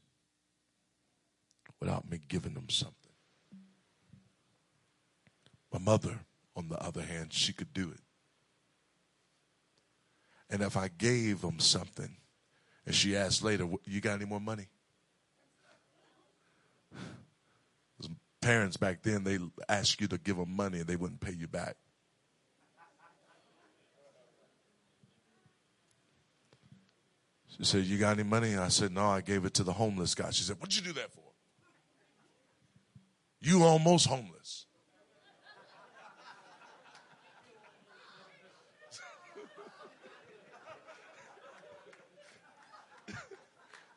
without me giving them something. My mother, on the other hand, she could do it. And if I gave them something, and she asked later, You got any more money? Parents back then, they asked you to give them money and they wouldn't pay you back. She said, You got any money? I said, No, I gave it to the homeless guy. She said, What'd you do that for? You almost homeless.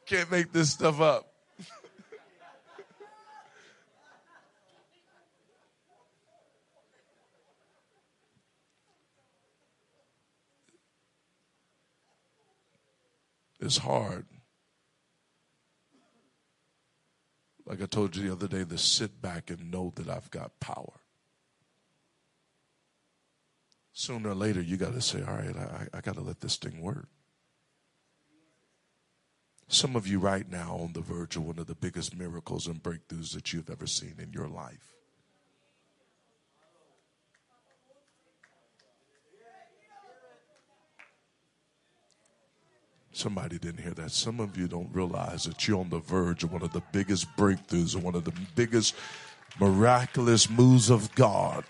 Can't make this stuff up. it's hard. Like I told you the other day, to sit back and know that I've got power. Sooner or later, you got to say, all right, I, I got to let this thing work. Some of you right now on the verge of one of the biggest miracles and breakthroughs that you've ever seen in your life. Somebody didn't hear that. Some of you don't realize that you're on the verge of one of the biggest breakthroughs and one of the biggest miraculous moves of God.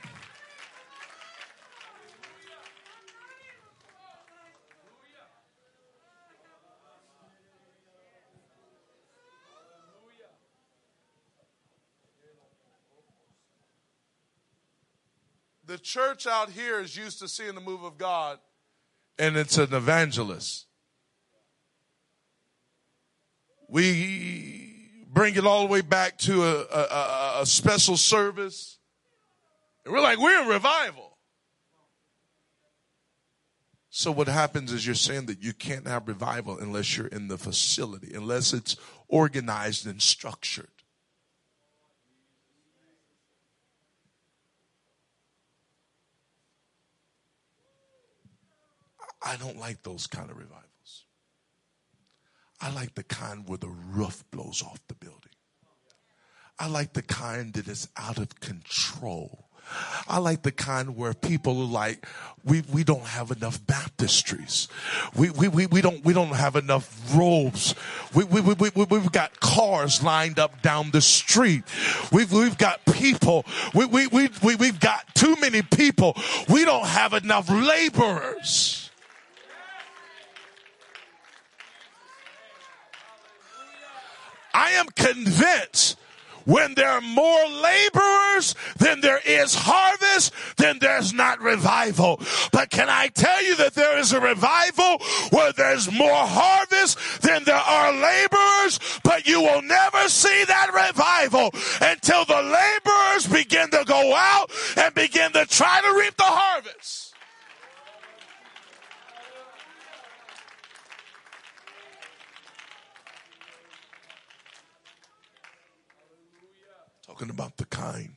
Church out here is used to seeing the move of God, and it's an evangelist we bring it all the way back to a, a, a special service. And we're like, we're in revival. So what happens is you're saying that you can't have revival unless you're in the facility, unless it's organized and structured. I don't like those kind of revivals. I like the kind where the roof blows off the building. I like the kind that is out of control I like the kind where people are like, we, we don't have enough baptistries. We, we, we, we don't, we don't have enough robes. We, we, we, we, we've got cars lined up down the street. We've, we've got people. We, we, we, we, we've got too many people. We don't have enough laborers. I am convinced when there are more laborers than there is harvest, then there's not revival. But can I tell you that there is a revival where there's more harvest than there are laborers, but you will never see that revival until the laborers begin to go out and begin to try to reap the harvest. Talking about the kind.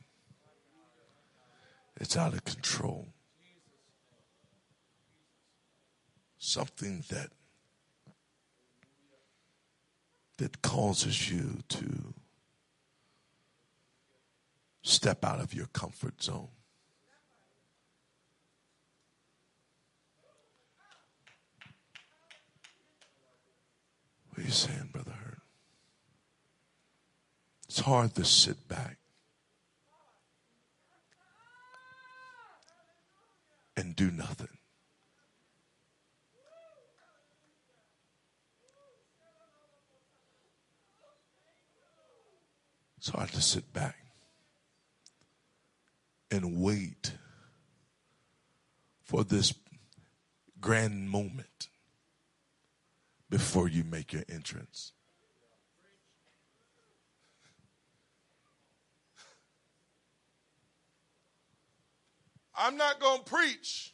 It's out of control. Something that that causes you to step out of your comfort zone. What are you saying, Brother Hurt? It's hard to sit back and do nothing. It's hard to sit back and wait for this grand moment before you make your entrance. I'm not going to preach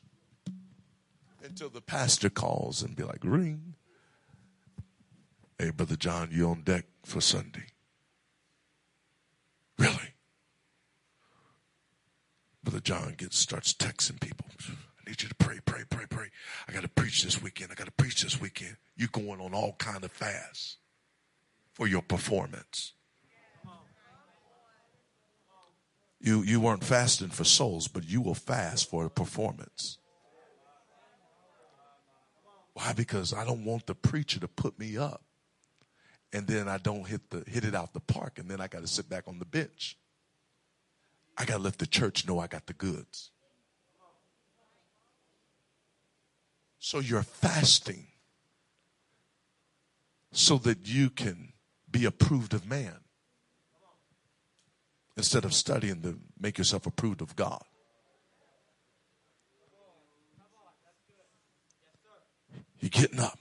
until the pastor calls and be like, ring. Hey, Brother John, you on deck for Sunday? Really? Brother John gets starts texting people. I need you to pray, pray, pray, pray. I got to preach this weekend. I got to preach this weekend. You're going on all kind of fasts for your performance. You, you weren't fasting for souls, but you will fast for a performance. Why? Because I don't want the preacher to put me up and then I don't hit the hit it out the park and then I got to sit back on the bench. I got to let the church know I got the goods. So you're fasting so that you can be approved of man instead of studying to make yourself approved of God. You're getting up,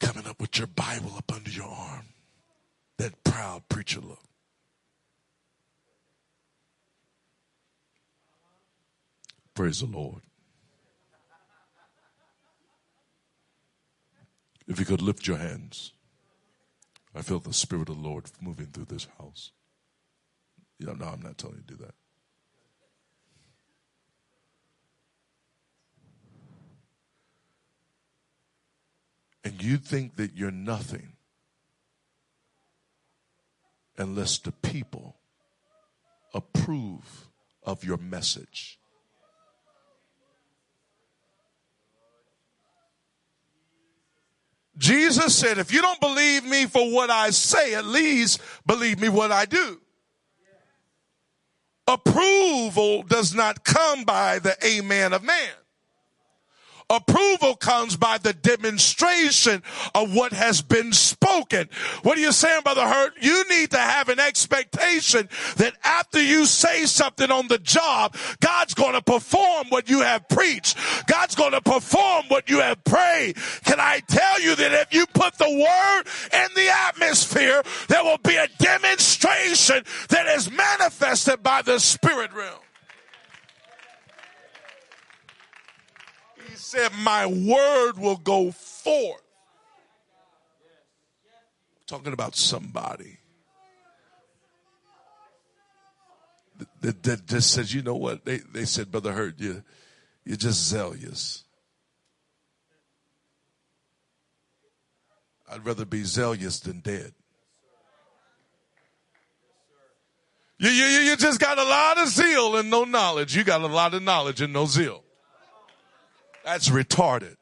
coming up with your Bible up under your arm. That proud preacher look. Praise the Lord. If you could lift your hands. I feel the Spirit of the Lord moving through this house. Yeah, no, I'm not telling you to do that. And you think that you're nothing unless the people approve of your message. Jesus said, if you don't believe me for what I say, at least believe me what I do. Approval does not come by the amen of man. Approval comes by the demonstration of what has been spoken. What are you saying, Brother Hurt? You need to have an expectation that after you say something on the job, God's going to perform what you have preached. God's going to perform what you have prayed. Can I tell you that if you put the word in the atmosphere, there will be a demonstration that is manifested by the spirit realm. Said, My word will go forth. Talking about somebody that, that just says, you know what? They, they said, Brother Hurt, you, you're just zealous. I'd rather be zealous than dead. You, you, you just got a lot of zeal and no knowledge. You got a lot of knowledge and no zeal. That's retarded.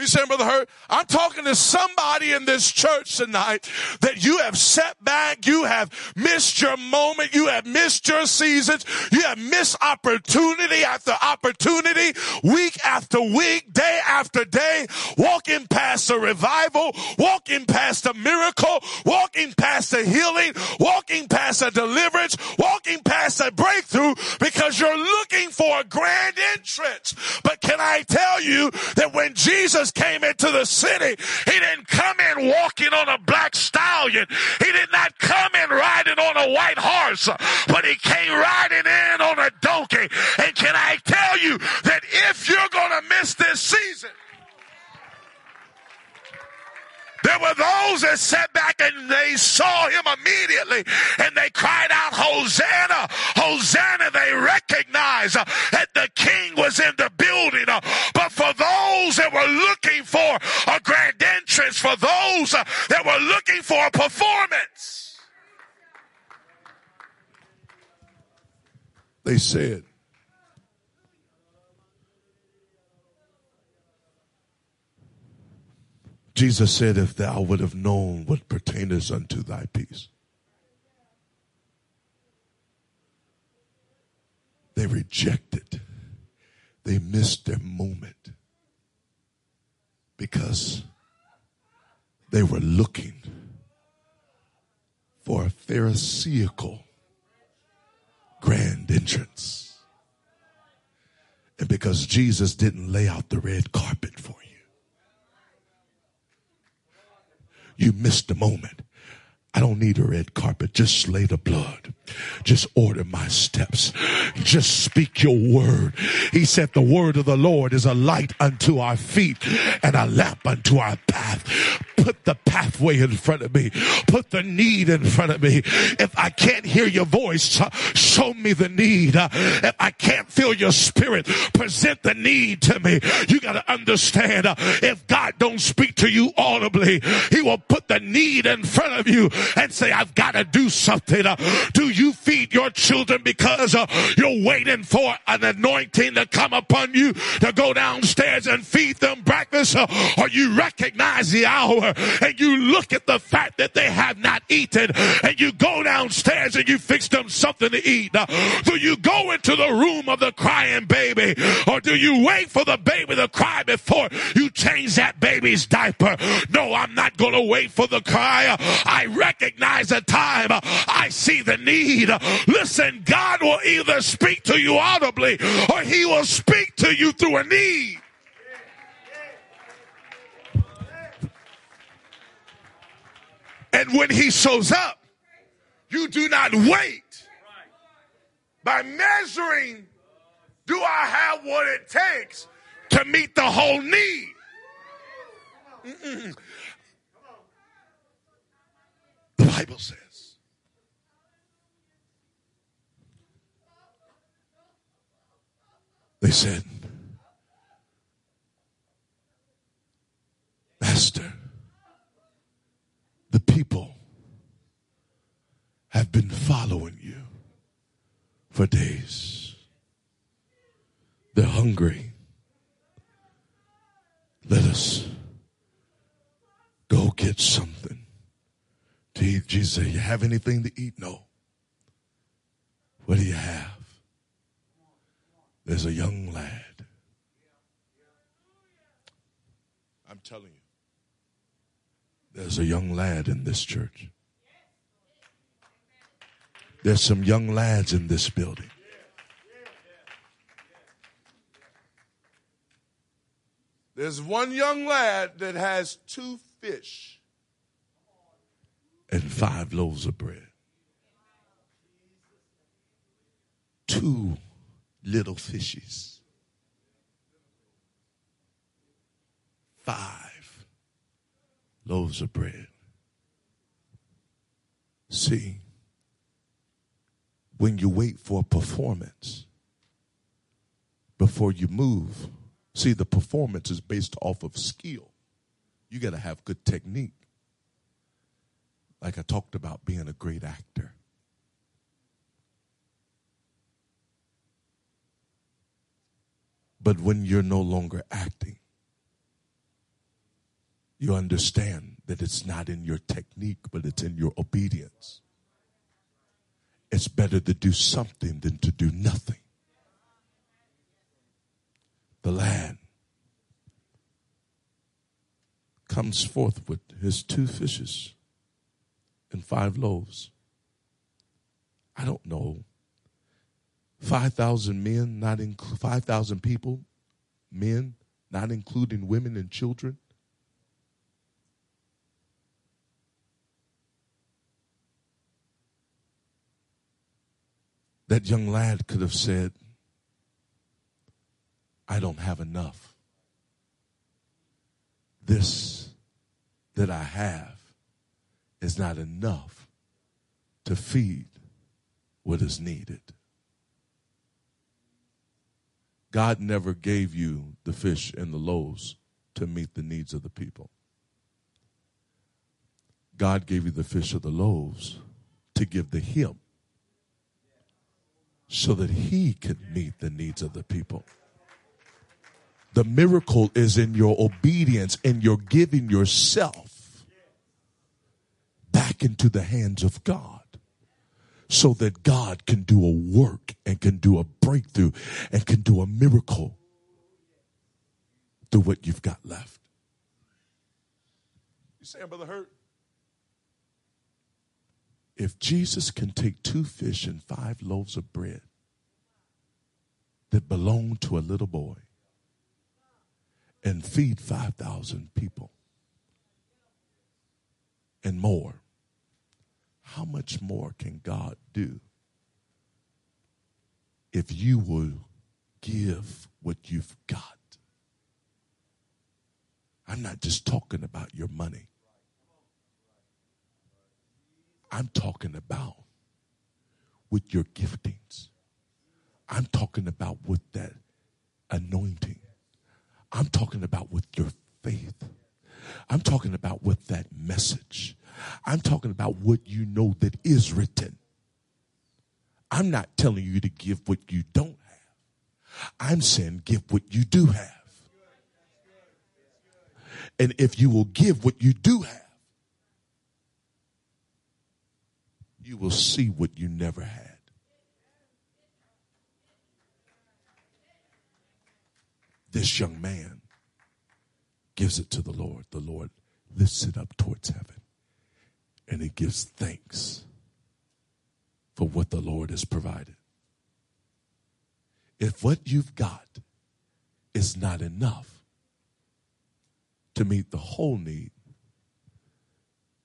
You saying, Brother Hurt? I'm talking to somebody in this church tonight that you have set back, you have missed your moment, you have missed your seasons, you have missed opportunity after opportunity, week after week, day after day, walking past a revival, walking past a miracle, walking past a healing, walking past a deliverance, walking past a breakthrough because you're looking for a grand entrance. But can I tell you that when Jesus came into the city, he didn't come in walking on a black stallion. He did not come in riding on a white horse, but he came riding in on a donkey. And can I tell you that if you're going to miss this season, there were those that sat back and they saw him immediately and they cried out, Hosanna, Hosanna. They recognized that the king was in the building. But for those that were looking for a grand entrance, for those that were looking for a performance, they said, Jesus said, If thou would have known what pertaineth unto thy peace. They rejected. They missed their moment because they were looking for a pharisaical grand entrance. And because Jesus didn't lay out the red carpet for you. You missed the moment. I don't need a red carpet. Just lay the blood. Just order my steps. Just speak your word. He said the word of the Lord is a light unto our feet and a lamp unto our path. Put the pathway in front of me. Put the need in front of me. If I can't hear your voice, uh, show me the need. Uh, if I can't feel your spirit, present the need to me. You got to understand uh, if God don't speak to you audibly, he will put the need in front of you and say, I've got to do something. Uh, do you feed your children because uh, you're waiting for an anointing to come upon you to go downstairs and feed them breakfast uh, or you recognize the hour and you look at the fact that they have not eaten and you go downstairs and you fix them something to eat. Do you go into the room of the crying baby or do you wait for the baby to cry before you change that baby's diaper? No, I'm not going to wait for the cry. I recognize the time. I see the need. Listen, God will either speak to you audibly or he will speak to you through a need. And when he shows up, you do not wait. By measuring, do I have what it takes to meet the whole need? Mm-mm. The Bible says. They said, Master, the people have been following you for days. They're hungry. Let us go get something. Jesus said, You have anything to eat? No. What do you have? There's a young lad. I'm telling you. There's a young lad in this church. There's some young lads in this building. There's one young lad that has two fish and five loaves of bread. Two little fishes. Five loaves of bread. See, when you wait for a performance before you move, see, the performance is based off of skill. You got to have good technique. Like I talked about being a great actor. But when you're no longer acting, you understand that it's not in your technique, but it's in your obedience. It's better to do something than to do nothing. The land comes forth with his two fishes and five loaves. I don't know 5,000 men, not in, 5,000 people, men, not including women and children. That young lad could have said, I don't have enough. This that I have is not enough to feed what is needed. God never gave you the fish and the loaves to meet the needs of the people. God gave you the fish or the loaves to give to Him so that He could meet the needs of the people. The miracle is in your obedience and your giving yourself back into the hands of God so that God can do a work and can do a breakthrough and can do a miracle through what you've got left. You saying, Brother Hurt? If Jesus can take two fish and five loaves of bread that belong to a little boy and feed 5,000 people and more, how much more can God do if you will give what you've got? I'm not just talking about your money. I'm talking about with your giftings. I'm talking about with that anointing. I'm talking about with your faith. I'm talking about with that message. I'm talking about what you know that is written. I'm not telling you to give what you don't have. I'm saying give what you do have. And if you will give what you do have, you will see what you never had. This young man gives it to the Lord. The Lord lifts it up towards heaven and he gives thanks for what the Lord has provided. If what you've got is not enough to meet the whole need,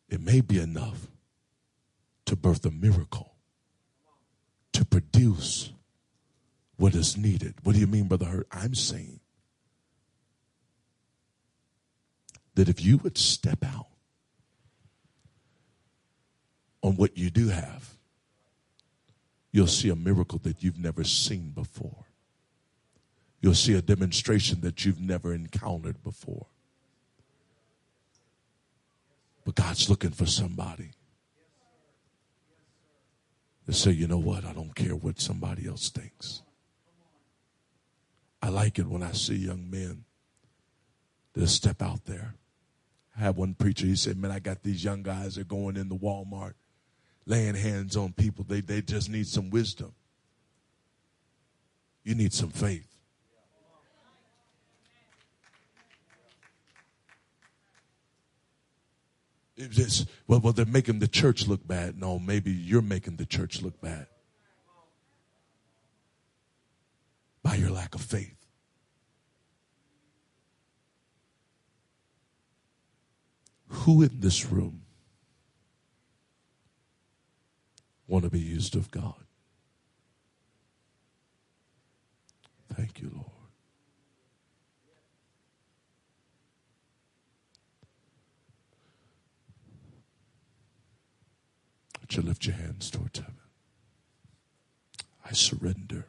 it may be enough to birth a miracle, to produce what is needed. What do you mean, Brother Hurt? I'm saying that if you would step out on what you do have, you'll see a miracle that you've never seen before. You'll see a demonstration that you've never encountered before. But God's looking for somebody to say, you know what? I don't care what somebody else thinks. I like it when I see young men that step out there. I had one preacher, he said, Man, I got these young guys that are going into Walmart laying hands on people. They, they just need some wisdom. You need some faith. It's just, well, well, they're making the church look bad. No, maybe you're making the church look bad by your lack of faith. Who in this room want to be used of God. Thank you, Lord. Would you lift your hands towards heaven? I surrender.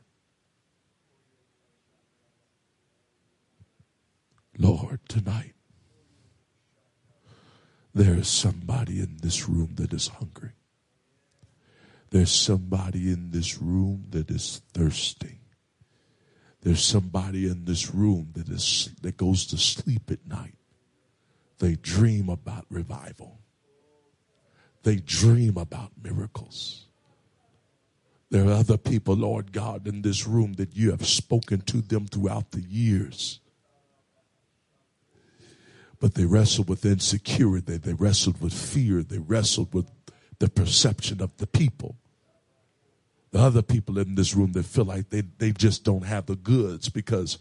Lord, tonight, There is somebody in this room that is hungry. There's somebody in this room that is thirsty. There's somebody in this room that is that goes to sleep at night. They dream about revival. They dream about miracles. There are other people, Lord God, in this room that you have spoken to them throughout the years. But they wrestled with insecurity. They wrestled with fear. They wrestled with the perception of the people. The other people in this room that feel like they, they just don't have the goods because,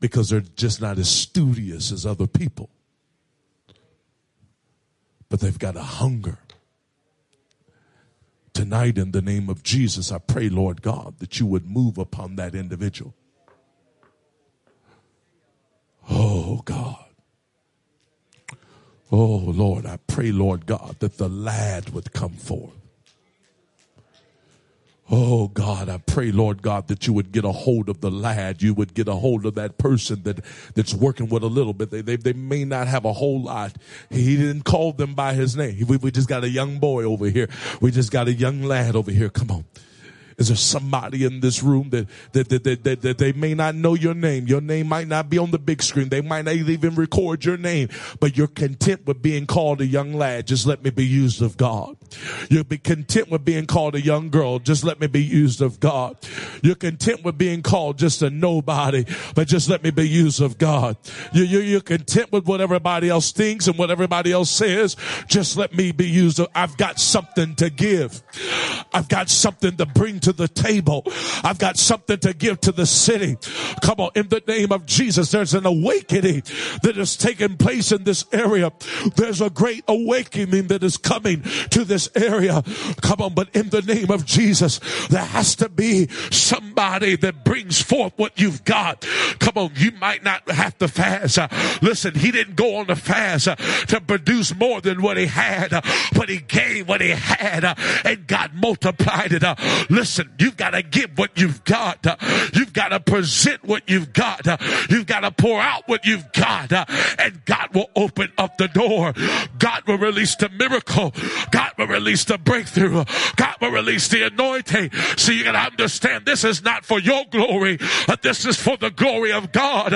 because they're just not as studious as other people. But they've got a hunger. Tonight, in the name of Jesus, I pray, Lord God, that you would move upon that individual. Oh, God. Oh, Lord, I pray, Lord God, that the lad would come forth. Oh God, I pray, Lord God, that you would get a hold of the lad. You would get a hold of that person that, that's working with a little bit. They, they, they may not have a whole lot. He didn't call them by his name. We, we just got a young boy over here. We just got a young lad over here. Come on. Is there somebody in this room that, that, that, that, that, that they may not know your name? Your name might not be on the big screen. They might not even record your name, but you're content with being called a young lad. Just let me be used of God. You'll be content with being called a young girl. Just let me be used of God. You're content with being called just a nobody, but just let me be used of God. You, you, you're content with what everybody else thinks and what everybody else says. Just let me be used. Of, I've got something to give. I've got something to bring to the table. I've got something to give to the city. Come on, in the name of Jesus, there's an awakening that is taking place in this area. There's a great awakening that is coming to this area. Come on, but in the name of Jesus, there has to be somebody that brings forth what you've got. Come on, you might not have to fast. Uh, listen, he didn't go on the fast uh, to produce more than what he had, uh, but he gave what he had and God multiplied it. Uh, listen, you've got to give what you've got. You've got to present what you've got. you've got to pour out what you've got and God will open up the door. God will release the miracle. God will release the breakthrough. God will release the anointing. So you gotta understand this is not for your glory, but this is for the glory of God.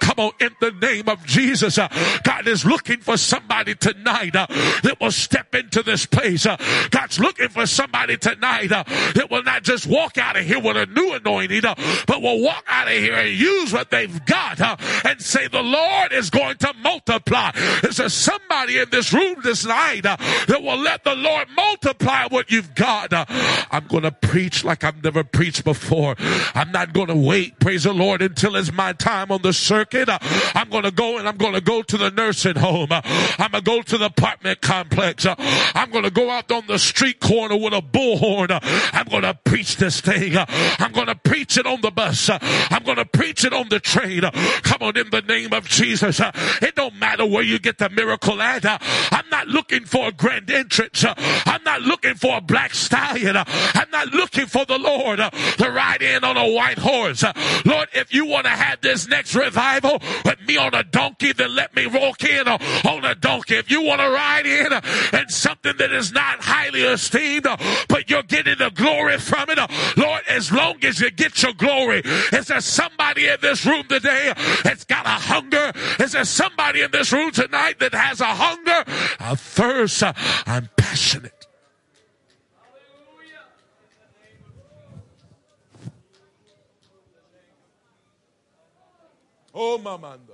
Come on, in the name of Jesus. God is looking for somebody tonight that will step into this place. God's looking for somebody tonight that will not just walk out of here with a new anointing, but will walk out of here and use what they've got and say, the Lord is going to multiply. Is there somebody in this room this night that will let the Lord multiply what you've got. Uh, I'm going to preach like I've never preached before. I'm not going to wait, praise the Lord, until it's my time on the circuit. Uh, I'm going to go and I'm going to go to the nursing home. Uh, I'm going to go to the apartment complex. I'm going to go out on the street corner with a bullhorn. I'm going to preach this thing. I'm going to preach it on the bus. Uh, I'm going to preach it on the train. Uh, come on, in the name of Jesus. Uh, it don't matter where you get the miracle at. I'm not looking for a grand entrance. I'm not looking for a black stallion. I'm not looking for the Lord to ride in on a white horse. Lord, if you want to have this next revival with me on a donkey, then let me walk in on a donkey. If you want to ride in and something that is not highly esteemed, but you're getting the glory from it, Lord, as long as you get your glory, is there somebody in this room today that's got a hunger? Is there somebody in this room tonight that has a hunger, a thirst? I'm passionate. Oh, mamanda.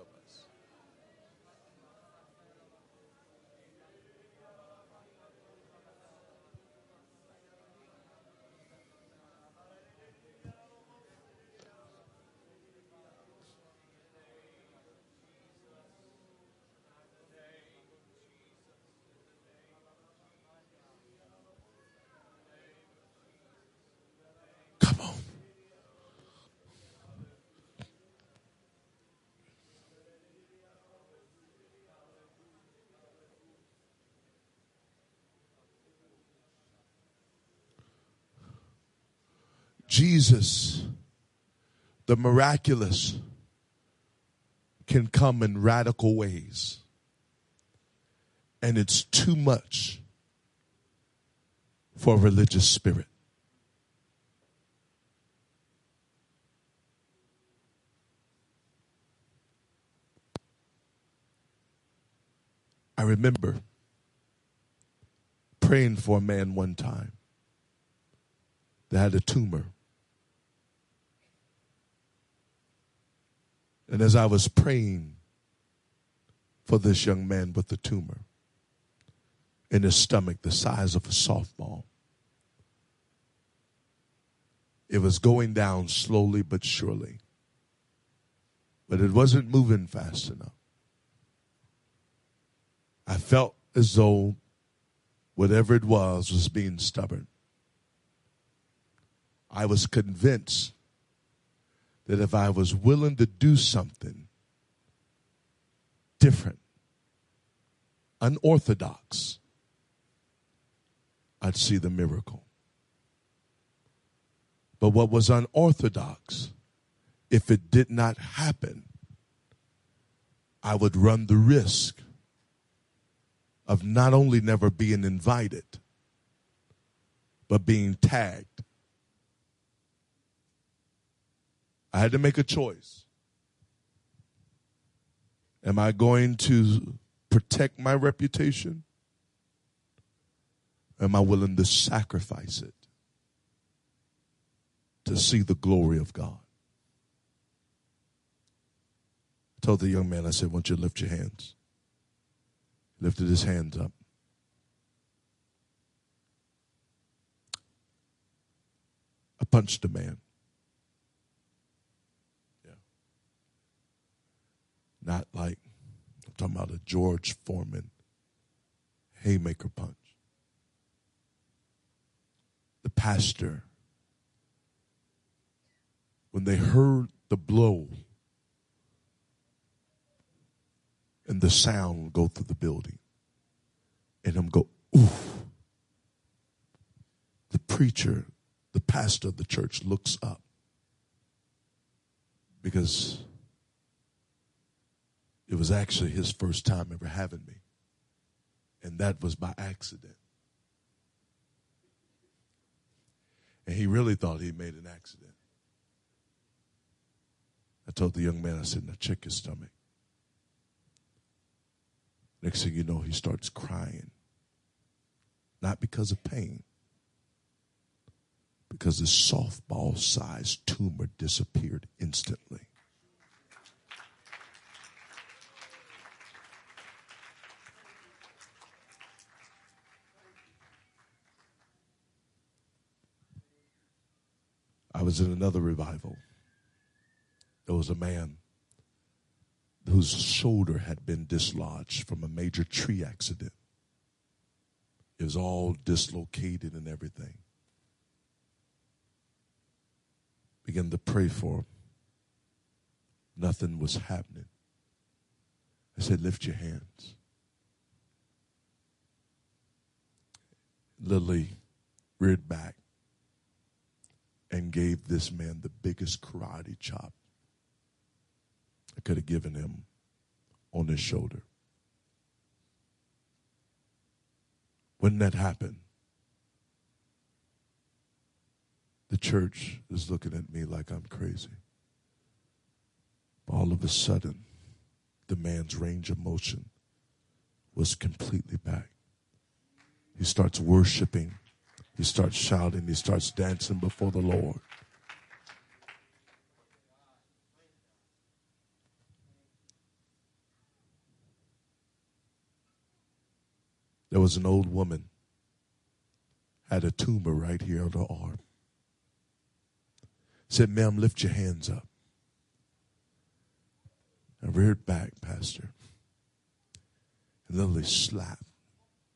Jesus, the miraculous, can come in radical ways. And it's too much for a religious spirit. I remember praying for a man one time that had a tumor. And as I was praying for this young man with the tumor in his stomach, the size of a softball, it was going down slowly but surely. But it wasn't moving fast enough. I felt as though whatever it was was being stubborn. I was convinced that if I was willing to do something different, unorthodox, I'd see the miracle. But what was unorthodox, if it did not happen, I would run the risk of not only never being invited, but being tagged I had to make a choice. Am I going to protect my reputation? Am I willing to sacrifice it to see the glory of God? I told the young man, I said, Won't you lift your hands. He lifted his hands up. I punched the man. Not like, I'm talking about a George Foreman haymaker punch. The pastor, when they heard the blow and the sound go through the building, and him go, oof. The preacher, the pastor of the church looks up because it was actually his first time ever having me. And that was by accident. And he really thought he made an accident. I told the young man, I said, now check your stomach. Next thing you know, he starts crying. Not because of pain, because his softball sized tumor disappeared instantly. I was in another revival. There was a man whose shoulder had been dislodged from a major tree accident. It was all dislocated and everything. Began to pray for him. Nothing was happening. I said, Lift your hands. Lily reared back and gave this man the biggest karate chop I could have given him on his shoulder. When that happened, the church is looking at me like I'm crazy. All of a sudden, the man's range of motion was completely back. He starts worshiping he starts shouting, he starts dancing before the Lord. There was an old woman had a tumor right here on her arm. Said, ma'am, lift your hands up. I reared back, Pastor. And literally slapped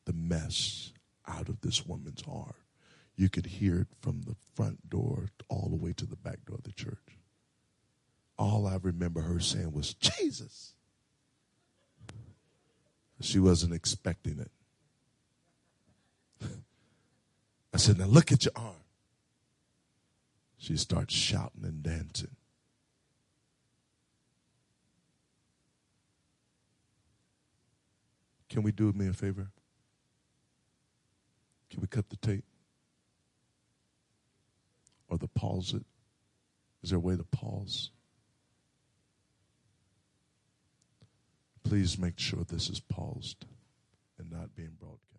the mess out of this woman's arm you could hear it from the front door all the way to the back door of the church. All I remember her saying was, Jesus. She wasn't expecting it. I said, Now look at your arm. She starts shouting and dancing. Can we do me a favor? Can we cut the tape? Or the pause it? Is there a way to pause? Please make sure this is paused and not being broadcast.